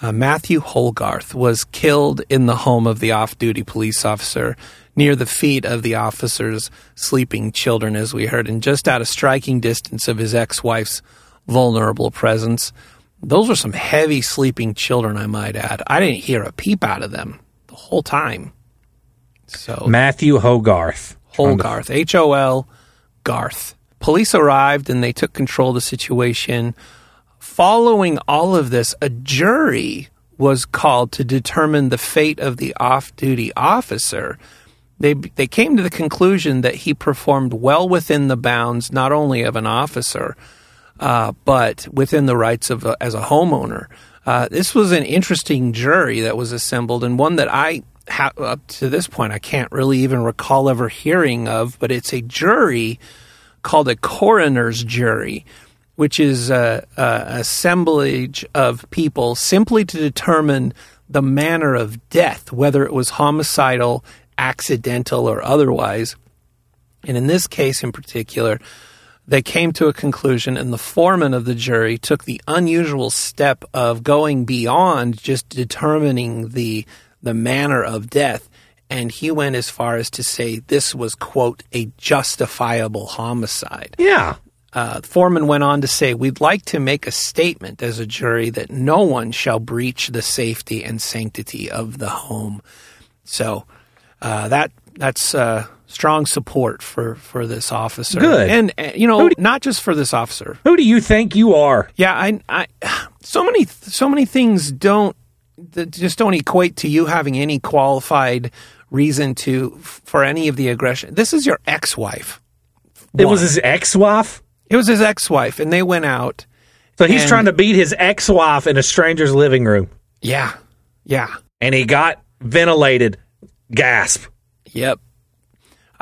Speaker 4: uh, Matthew Holgarth was killed in the home of the off-duty police officer near the feet of the officer's sleeping children, as we heard, and just out of striking distance of his ex-wife's vulnerable presence. Those were some heavy sleeping children, I might add. I didn't hear a peep out of them the whole time. So
Speaker 5: Matthew Hogarth.
Speaker 4: Holgarth, H O L Garth. Police arrived and they took control of the situation. Following all of this, a jury was called to determine the fate of the off duty officer. They, they came to the conclusion that he performed well within the bounds not only of an officer, uh, but within the rights of a, as a homeowner. Uh, this was an interesting jury that was assembled, and one that I ha- up to this point I can't really even recall ever hearing of. But it's a jury called a coroner's jury, which is a, a assemblage of people simply to determine the manner of death, whether it was homicidal, accidental, or otherwise. And in this case in particular, they came to a conclusion, and the foreman of the jury took the unusual step of going beyond just determining the the manner of death, and he went as far as to say this was quote a justifiable homicide.
Speaker 5: Yeah.
Speaker 4: Uh, foreman went on to say, We'd like to make a statement as a jury that no one shall breach the safety and sanctity of the home. So uh, that that's uh, strong support for, for this officer.
Speaker 5: Good.
Speaker 4: And, uh, you know, not just for this officer.
Speaker 5: Who do you think you are?
Speaker 4: Yeah, I, I, so many, so many things don't that just don't equate to you having any qualified reason to for any of the aggression. This is your ex-wife.
Speaker 5: It was his ex-wife.
Speaker 4: It was his ex-wife, and they went out.
Speaker 5: So he's
Speaker 4: And-
Speaker 5: trying to beat his ex-wife in a stranger's living room,
Speaker 4: Yeah, yeah,
Speaker 5: and he got ventilated. Gasp.
Speaker 4: yep.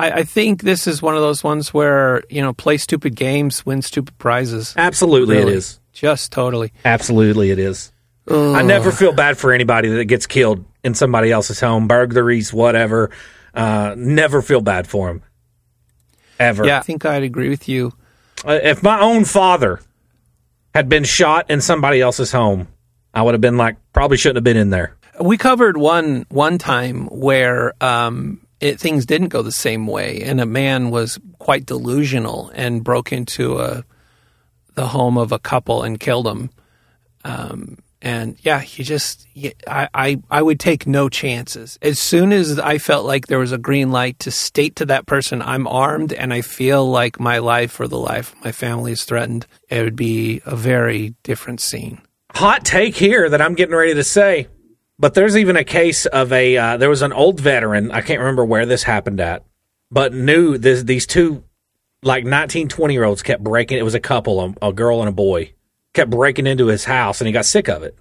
Speaker 4: I, I think this is one of those ones where you know play stupid games, win stupid prizes.
Speaker 5: Absolutely,
Speaker 4: Really.
Speaker 5: it is.
Speaker 4: Just totally.
Speaker 5: Absolutely, it is. I never feel bad for anybody that gets killed in somebody else's home, burglaries, whatever. Uh, never feel bad for them. Ever.
Speaker 4: Yeah, I think I'd agree with you.
Speaker 5: Uh, if my own father had been shot in somebody else's home, I would have been like, probably shouldn't have been in there.
Speaker 4: We covered one one time where um, it, things didn't go the same way, and a man was quite delusional and broke into a the home of a couple and killed them. Um, and yeah, you just I, I I would take no chances. As soon as I felt like there was a green light to state to that person, "I'm armed," and I feel like my life or the life of my family is threatened, it would be a very different scene.
Speaker 5: hot take here that I'm getting ready to say, but there's even a case of a uh, there was an old veteran. I can't remember where this happened at, but knew this, these two like 19, 20 year olds kept breaking. It was a couple, a, a girl and a boy, kept breaking into his house, and he got sick of it.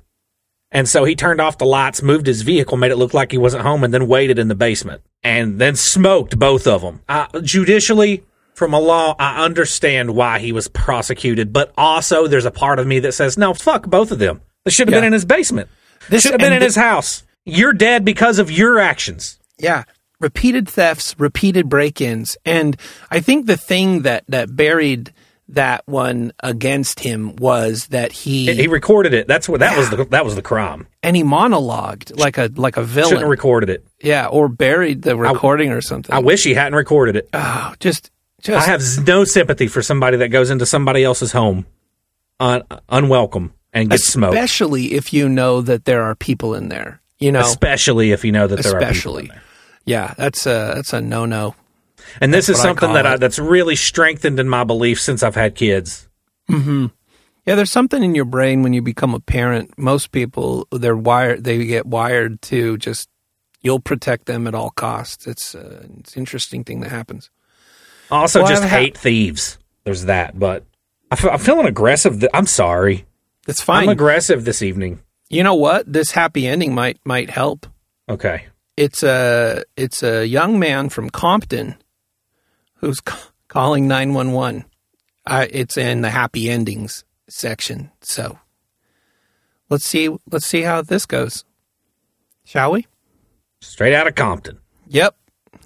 Speaker 5: And so he turned off the lights, moved his vehicle, made it look like he wasn't home, and then waited in the basement and then smoked both of them. Uh, judicially, from a law, I understand why he was prosecuted, but also there's a part of me that says, no, fuck both of them. They should have
Speaker 4: Yeah.
Speaker 5: been in his basement.
Speaker 4: This-
Speaker 5: should have been in his house. You're dead because of your actions.
Speaker 4: Yeah. Repeated thefts, repeated break-ins, and I think the thing that that buried that one against him was that he,
Speaker 5: He recorded it. That's what that was. The, that was the crime.
Speaker 4: and he monologued like a like a
Speaker 5: Shouldn't have
Speaker 4: villain.
Speaker 5: recorded it.
Speaker 4: yeah, or buried the recording or something.
Speaker 5: I wish he hadn't recorded it.
Speaker 4: oh, just just
Speaker 5: I have no sympathy for somebody that goes into somebody else's home un- unwelcome and gets smoked.
Speaker 4: especially if you know that there are people in there. You know,
Speaker 5: Especially if you know that there are people
Speaker 4: especially.
Speaker 5: in there.
Speaker 4: Yeah, that's a that's a no no.
Speaker 5: And this is
Speaker 4: what I
Speaker 5: something that I, that's really strengthened in my belief since I've had kids.
Speaker 4: Yeah, there's something in your brain when you become a parent. Most people they're wired they get wired to just you'll protect them at all costs. It's uh, it's an interesting thing that happens.
Speaker 5: Also,
Speaker 4: Well,
Speaker 5: just
Speaker 4: I've
Speaker 5: hate thieves. There's that, but I fe- I'm feeling aggressive. th- I'm sorry.
Speaker 4: It's fine.
Speaker 5: I'm aggressive this evening.
Speaker 4: you know what? This happy ending might might help.
Speaker 5: Okay.
Speaker 4: It's a it's a young man from Compton who's c- calling nine one one. It's in the happy endings section. So let's see let's see how this goes, shall we?
Speaker 5: Straight out of Compton.
Speaker 4: Yep.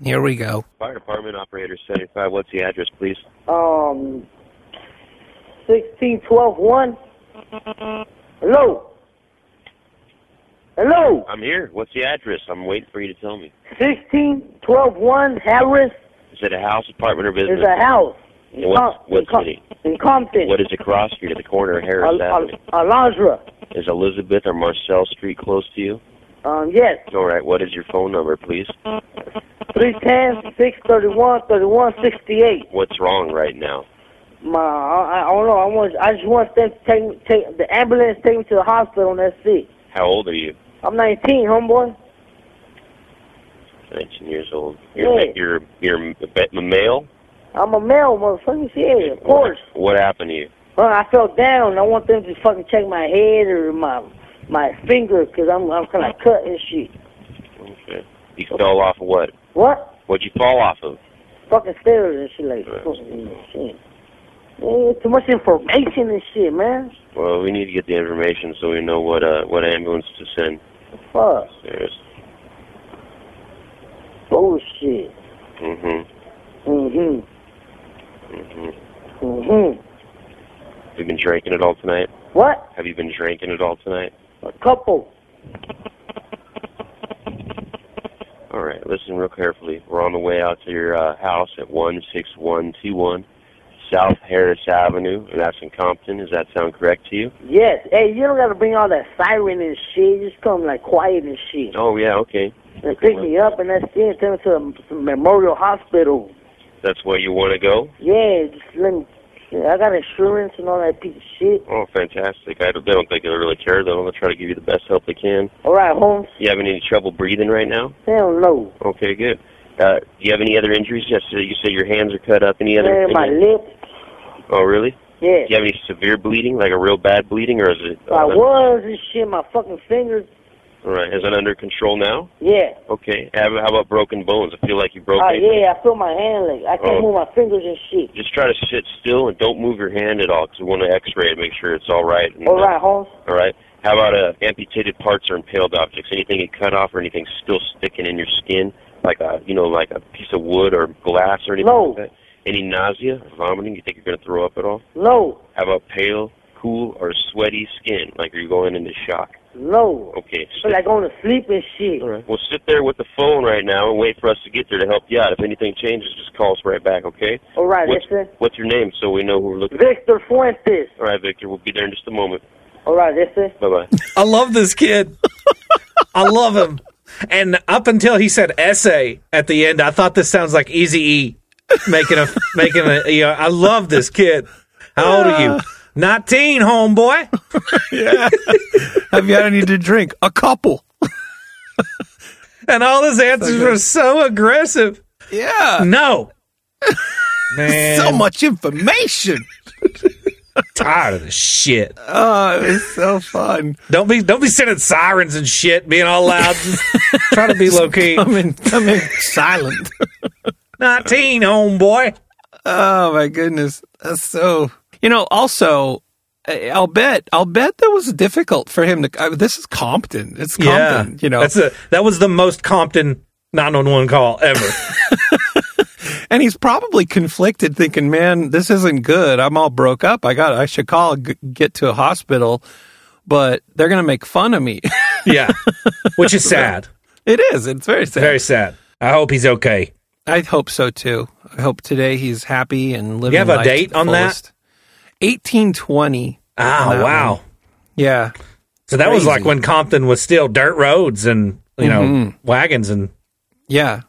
Speaker 4: Here we go.
Speaker 7: Fire department operator 75. What's the address, please?
Speaker 8: Um, sixteen twelve one. Hello. Hello.
Speaker 7: I'm here. What's the address? I'm waiting for you to tell me.
Speaker 8: Sixteen twelve one Harris
Speaker 7: Is it a house, apartment, or business?
Speaker 8: It's a house. In,
Speaker 7: And what's- what
Speaker 8: in,
Speaker 7: city?
Speaker 8: in Compton.
Speaker 7: What is it across street at the corner of Harris
Speaker 8: Al- Al-
Speaker 7: Avenue?
Speaker 8: Alondra.
Speaker 7: Is Elizabeth or Marcel Street close to you?
Speaker 8: Um, yes.
Speaker 7: All right. What is your phone number, please?
Speaker 8: Three ten six thirty one thirty one sixty eight.
Speaker 7: What's wrong right now?
Speaker 8: My, I, I don't know. I want. I just want them to take me, take the ambulance, take me to the hospital, and that's it.
Speaker 7: How old are you?
Speaker 8: I'm 19, homeboy.
Speaker 7: 19 years old. You're
Speaker 8: Yeah.
Speaker 7: you're you're a male.
Speaker 8: I'm a male, motherfucker. Yeah, of course.
Speaker 7: What happened to you?
Speaker 8: Well, I fell down. I want them to fucking check my head or my my finger because I'm I'm kind of cut and shit.
Speaker 7: Okay. You fell off of what?
Speaker 8: What?
Speaker 7: What'd you fall off of?
Speaker 8: Fucking stairs and shit like fucking shit. Man, too much information and shit, man.
Speaker 7: Well, we need to get the information so we know what uh what ambulance to send.
Speaker 8: Fuck.
Speaker 7: There's.
Speaker 8: Bullshit.
Speaker 7: Mhm.
Speaker 8: Mhm.
Speaker 7: Mhm.
Speaker 8: Mhm.
Speaker 7: Have you been drinking it all tonight?
Speaker 8: What?
Speaker 7: Have you been drinking it all tonight?
Speaker 8: A couple.
Speaker 7: All right. Listen real carefully. We're on the way out to your uh, house at one six one two one South Harris Avenue, and that's in Compton. Does that sound correct to you?
Speaker 8: Yes. Hey, you don't gotta bring all that siren and shit. Just come like quiet and shit.
Speaker 7: Oh yeah. Okay.
Speaker 8: And pick me up and that's it. Take me to a, Memorial Hospital.
Speaker 7: That's where you want to go.
Speaker 8: Yeah, just let me. I got insurance and all that piece of shit.
Speaker 7: Oh, fantastic. I don't, they don't think they really care though. I'm going to try to give you the best help they can.
Speaker 8: All right, Holmes.
Speaker 7: You having any trouble breathing right now?
Speaker 8: Hell no.
Speaker 7: Okay, good. Uh, do you have any other injuries? Yes, you say your hands are cut up. Any other?
Speaker 8: Man, my lip.
Speaker 7: Oh, really?
Speaker 8: Yeah.
Speaker 7: Do you have any severe bleeding, like a real bad bleeding, or is it? Uh,
Speaker 8: I was and shit. My fucking fingers.
Speaker 7: All right. Is it under control now?
Speaker 8: Yeah.
Speaker 7: Okay. How, how about broken bones? I feel like you broke.
Speaker 8: Oh
Speaker 7: anything.
Speaker 8: yeah, I feel my hand like I can't
Speaker 7: Oh.
Speaker 8: move my fingers and shit.
Speaker 7: Just try to sit still and don't move your hand at all, because we want to X-ray to make sure it's all right. And,
Speaker 8: All
Speaker 7: uh,
Speaker 8: right, Holmes.
Speaker 7: all right. How about uh, amputated parts or impaled objects? Anything you cut off or anything still sticking in your skin, like a you know like a piece of wood or glass or anything
Speaker 8: No.
Speaker 7: like that? Any nausea, or vomiting? You think you're going to throw up at all?
Speaker 8: No.
Speaker 7: How about pale, cool, or sweaty skin? Like are you going into shock?
Speaker 8: No.
Speaker 7: Okay.
Speaker 8: I feel like going to sleep and shit.
Speaker 7: All right. Well, sit there with the phone right now and wait for us to get there to help you out. If anything changes, just call us right back, okay?
Speaker 8: All right,
Speaker 7: What's,
Speaker 8: that's it.
Speaker 7: what's your name so we know who we're looking
Speaker 8: Victor Fuentes.
Speaker 7: All right, Victor. We'll be there in just a moment.
Speaker 8: All right, that's it.
Speaker 7: Bye-bye. [LAUGHS]
Speaker 5: I love this kid. [LAUGHS] I love him. And up until he said essay at the end, I thought this sounds like Easy E making a making a. You know, I love this kid. How old are you? Uh. Nineteen, homeboy. [LAUGHS] Yeah.
Speaker 4: Have you had any to drink? A couple. [LAUGHS]
Speaker 5: And all his answers were so aggressive.
Speaker 4: Yeah.
Speaker 5: No, [LAUGHS] man,
Speaker 4: So much information.
Speaker 5: tired of this shit.
Speaker 4: Oh, it's so fun.
Speaker 5: Don't be don't be sending sirens and shit, being all loud. Just try to be low key.
Speaker 4: Come in, come in silent.
Speaker 5: Nineteen, homeboy.
Speaker 4: Oh my goodness, that's so. You know, also, I- I'll bet, I'll bet that was difficult for him to. I, this is Compton. It's Compton. You know,
Speaker 5: that's a that was the most Compton 911 call ever. [LAUGHS]
Speaker 4: and he's probably conflicted, thinking, "Man, this isn't good. I'm all broke up. I got. I should call, g- get to a hospital, but they're gonna make fun of me."
Speaker 5: yeah, which is [LAUGHS] sad.
Speaker 4: it is. It's very sad.
Speaker 5: Very sad. I hope he's okay.
Speaker 4: I hope so too. I hope today he's happy and living.
Speaker 5: You have a date on that?
Speaker 4: 1820.
Speaker 5: Ah,
Speaker 4: on that
Speaker 5: wow.
Speaker 4: one. Yeah.
Speaker 5: So that was like when Compton was still dirt roads and you know
Speaker 4: Mm-hmm.
Speaker 5: wagons and
Speaker 4: Yeah.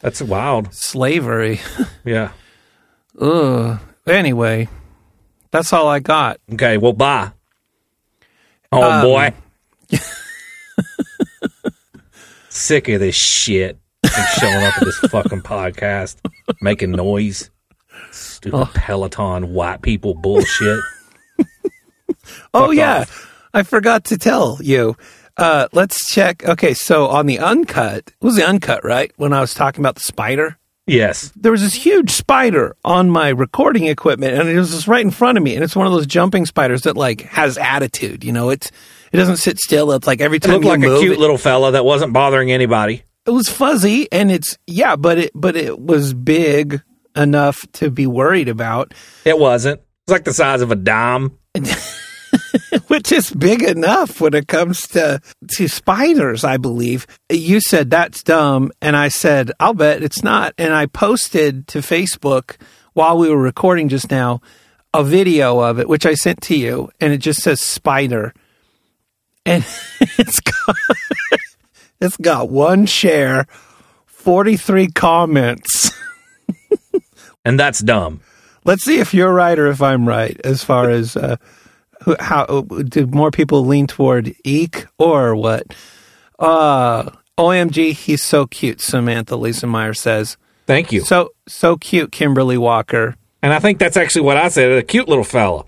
Speaker 5: that's wild.
Speaker 4: Slavery. [LAUGHS]
Speaker 5: Yeah.
Speaker 4: Ugh. Anyway, that's all I got.
Speaker 5: Okay. Well, bye. Oh
Speaker 4: Um,
Speaker 5: boy. [LAUGHS] sick of this shit. And showing up at this fucking podcast, making noise. Stupid Peloton white people bullshit. [LAUGHS]
Speaker 4: Oh
Speaker 5: Fuck
Speaker 4: yeah,
Speaker 5: off.
Speaker 4: I forgot to tell you. Uh, let's check. Okay, so on the uncut, it was the uncut, right? When I was talking about the spider,
Speaker 5: Yes.
Speaker 4: there was this huge spider on my recording equipment, and it was just right in front of me. And it's one of those jumping spiders that like has attitude. You know, it's it doesn't sit still. It's like every time
Speaker 5: It
Speaker 4: looked
Speaker 5: like
Speaker 4: move,
Speaker 5: a cute
Speaker 4: it,
Speaker 5: little fella that wasn't bothering anybody.
Speaker 4: It was fuzzy, and it's yeah, but it but it was big enough to be worried about.
Speaker 5: It wasn't. It's like the size of a dime. [LAUGHS]
Speaker 4: which is big enough when it comes to to spiders i believe you said that's dumb and i said i'll bet it's not and i posted to facebook while we were recording just now a video of it which i sent to you and it just says spider and [LAUGHS] it's got it's got one share 43 comments [LAUGHS]
Speaker 5: And that's dumb.
Speaker 4: Let's see if you're right or if I'm right as far [LAUGHS] as uh, who, how do more people lean toward Eek or what? Uh, OMG, he's so cute. Samantha Lisa Meyer says,
Speaker 5: Thank you.
Speaker 4: "So so cute." Kimberly Walker.
Speaker 5: And I think that's actually what I said. A cute little fella.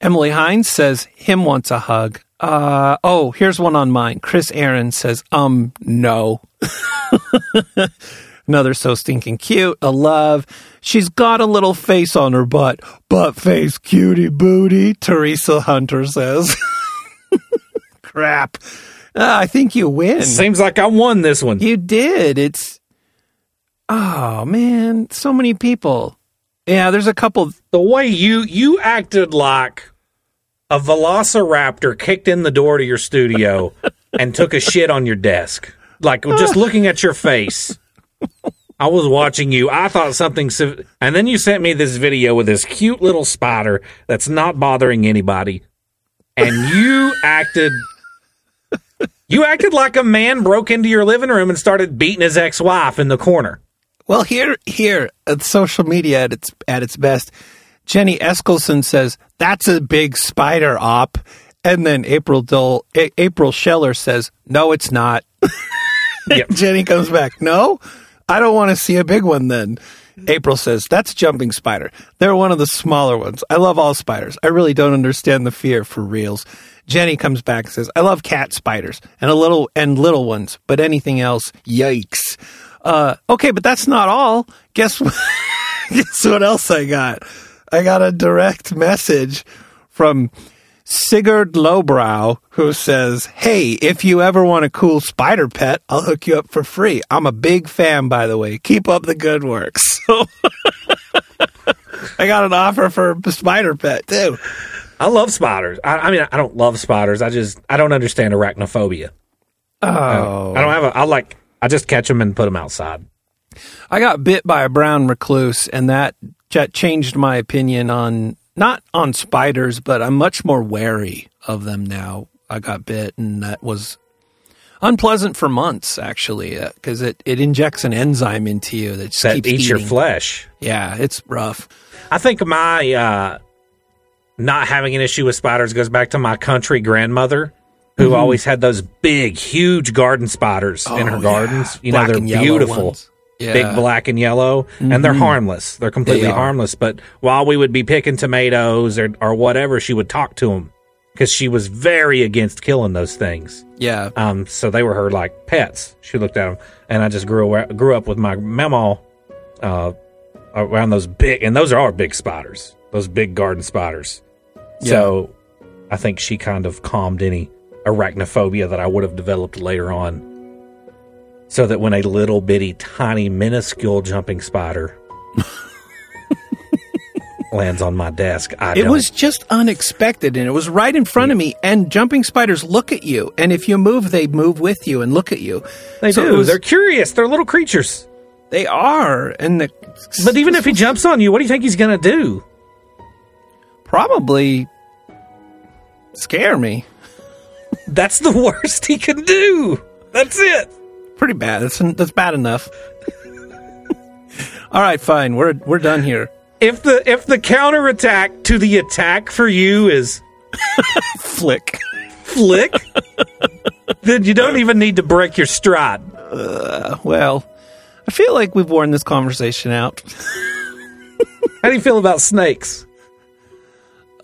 Speaker 4: Emily Hines says, "Him wants a hug." Uh, oh, here's one on mine. Chris Aaron says, "Um, no." [LAUGHS] Another so stinking cute. A love. She's got a little face on her butt. Butt face, cutie booty. Teresa Hunter says. [LAUGHS] Crap. Uh, I think you win.
Speaker 5: Seems like I won this one.
Speaker 4: You did. It's. Oh man, so many people. Yeah, there's a couple.
Speaker 5: The way you you acted like a velociraptor kicked in the door to your studio [LAUGHS] and took a shit on your desk. Like just looking at your face. I was watching you. I thought something civ- and then you sent me this video with this cute little spider that's not bothering anybody. And you acted you acted like a man broke into your living room and started beating his ex-wife in the corner.
Speaker 4: Well, here, here, at social media at its at its best, Jenny Eskelson says that's a big spider op, and then April Dole, A- April Scheller says no, it's not. [LAUGHS]
Speaker 5: Yep. [LAUGHS]
Speaker 4: Jenny comes back, no, I don't want to see a big one. Then April says that's jumping spider. They're one of the smaller ones. I love all spiders. I really don't understand the fear for reals. Jenny comes back and says, "I love cat spiders and a little and little ones, but anything else, yikes." Uh, okay, but that's not all. Guess what? [LAUGHS] Guess what else I got? I got a direct message from Sigurd Lowbrow who says, Hey, if you ever want a cool spider pet, I'll hook you up for free. I'm a big fan, by the way. Keep up the good work. [LAUGHS] So I got an offer for a spider pet too.
Speaker 5: I love spiders. I, I mean, I don't love spiders. I just I don't understand arachnophobia.
Speaker 4: Oh.
Speaker 5: I don't have a. I like. I just catch them and put them outside.
Speaker 4: I got bit by a brown recluse, and that ch- changed my opinion on not on spiders, but I'm much more wary of them now. I got bit, and that was unpleasant for months, actually, because it, it injects an enzyme into you that
Speaker 5: That
Speaker 4: keeps
Speaker 5: eats your flesh.
Speaker 4: Yeah, it's rough.
Speaker 5: I think my uh, not having an issue with spiders goes back to my country grandmother, who
Speaker 4: Mhm.
Speaker 5: always had those big, huge garden spiders in her
Speaker 4: Oh,
Speaker 5: gardens.
Speaker 4: yeah.
Speaker 5: You know, they're beautiful.
Speaker 4: ones. Yeah.
Speaker 5: Big black and yellow, and they're
Speaker 4: Mhm.
Speaker 5: harmless. They're completely
Speaker 4: They
Speaker 5: harmless. But while we would be picking tomatoes or, or whatever, she would talk to them because she was very against killing those things.
Speaker 4: Yeah.
Speaker 5: Um, so they were her like pets. She looked at them, and I just grew grew up with my mama uh, around those big, and those are our big spiders, those big garden spiders. So I think she kind of calmed any arachnophobia that I would have developed later on. So that when a little bitty, tiny, minuscule jumping spider [LAUGHS] lands on my desk, I
Speaker 4: It
Speaker 5: don't.
Speaker 4: was just unexpected and it was right in front of me. And jumping spiders look at you. And if you move, they move with you and look at you.
Speaker 5: they
Speaker 4: So
Speaker 5: do.
Speaker 4: was-
Speaker 5: They're curious. They're little creatures.
Speaker 4: They are. And the,
Speaker 5: But even if he jumps on you, what do you think he's going to do?
Speaker 4: probably scare me.
Speaker 5: That's the worst he can do. That's it.
Speaker 4: Pretty bad. That's, that's bad enough. [LAUGHS] All right, fine. We're we're done here.
Speaker 5: If the if the counterattack to the attack for you is [LAUGHS]
Speaker 4: Flick.
Speaker 5: flick, then you don't even need to break your stride.
Speaker 4: Well, I feel like we've worn this conversation out. [LAUGHS]
Speaker 5: How do you feel about snakes?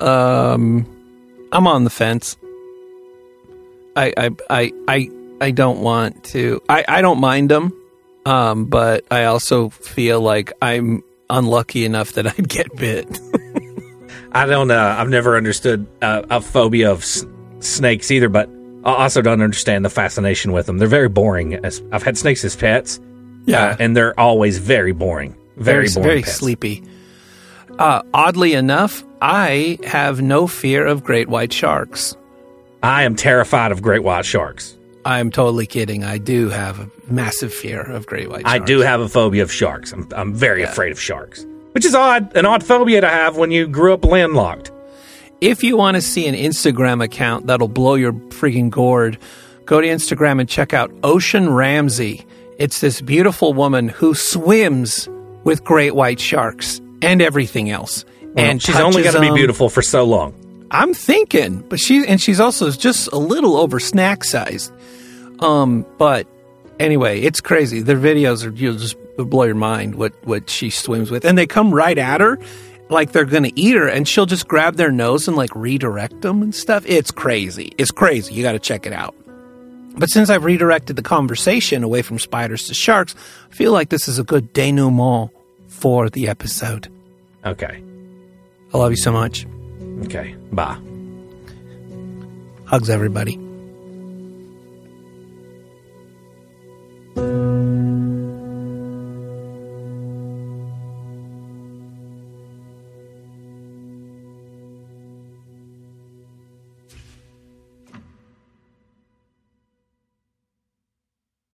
Speaker 4: Um, I'm on the fence. I I I I, I don't want to. I I don't mind them. Um, but I also feel like I'm unlucky enough that I'd get bit. [LAUGHS]
Speaker 5: I don't. Uh, I've never understood uh, a phobia of s- snakes either, but I also don't understand the fascination with them. They're very boring. As- I've had snakes as pets, uh, and they're always very boring. Very, boring.
Speaker 4: very
Speaker 5: pets.
Speaker 4: sleepy. Uh, oddly enough, I have no fear of great white sharks.
Speaker 5: I am terrified of great white sharks.
Speaker 4: I'm totally kidding. I do have a massive fear of great white sharks.
Speaker 5: I do have a phobia of sharks. I'm, I'm very afraid of sharks, which is odd. An odd phobia to have when you grew up landlocked.
Speaker 4: If you want to see an Instagram account that'll blow your freaking gourd, go to Instagram and check out Ocean Ramsey. It's this beautiful woman who swims with great white sharks and everything else.
Speaker 5: Well,
Speaker 4: and
Speaker 5: she's only going to be beautiful for so long.
Speaker 4: I'm thinking, but she and she's also just a little over snack sized. Um, but anyway, it's crazy. Their videos are you'll just blow your mind what what she swims with, and they come right at her like they're gonna eat her, and she'll just grab their nose and like redirect them and stuff. It's crazy. It's crazy. You got to check it out. But since I've redirected the conversation away from spiders to sharks, I feel like this is a good denouement for the episode.
Speaker 5: Okay.
Speaker 4: I love you so much.
Speaker 5: Okay. Bye.
Speaker 4: Hugs, everybody. thank you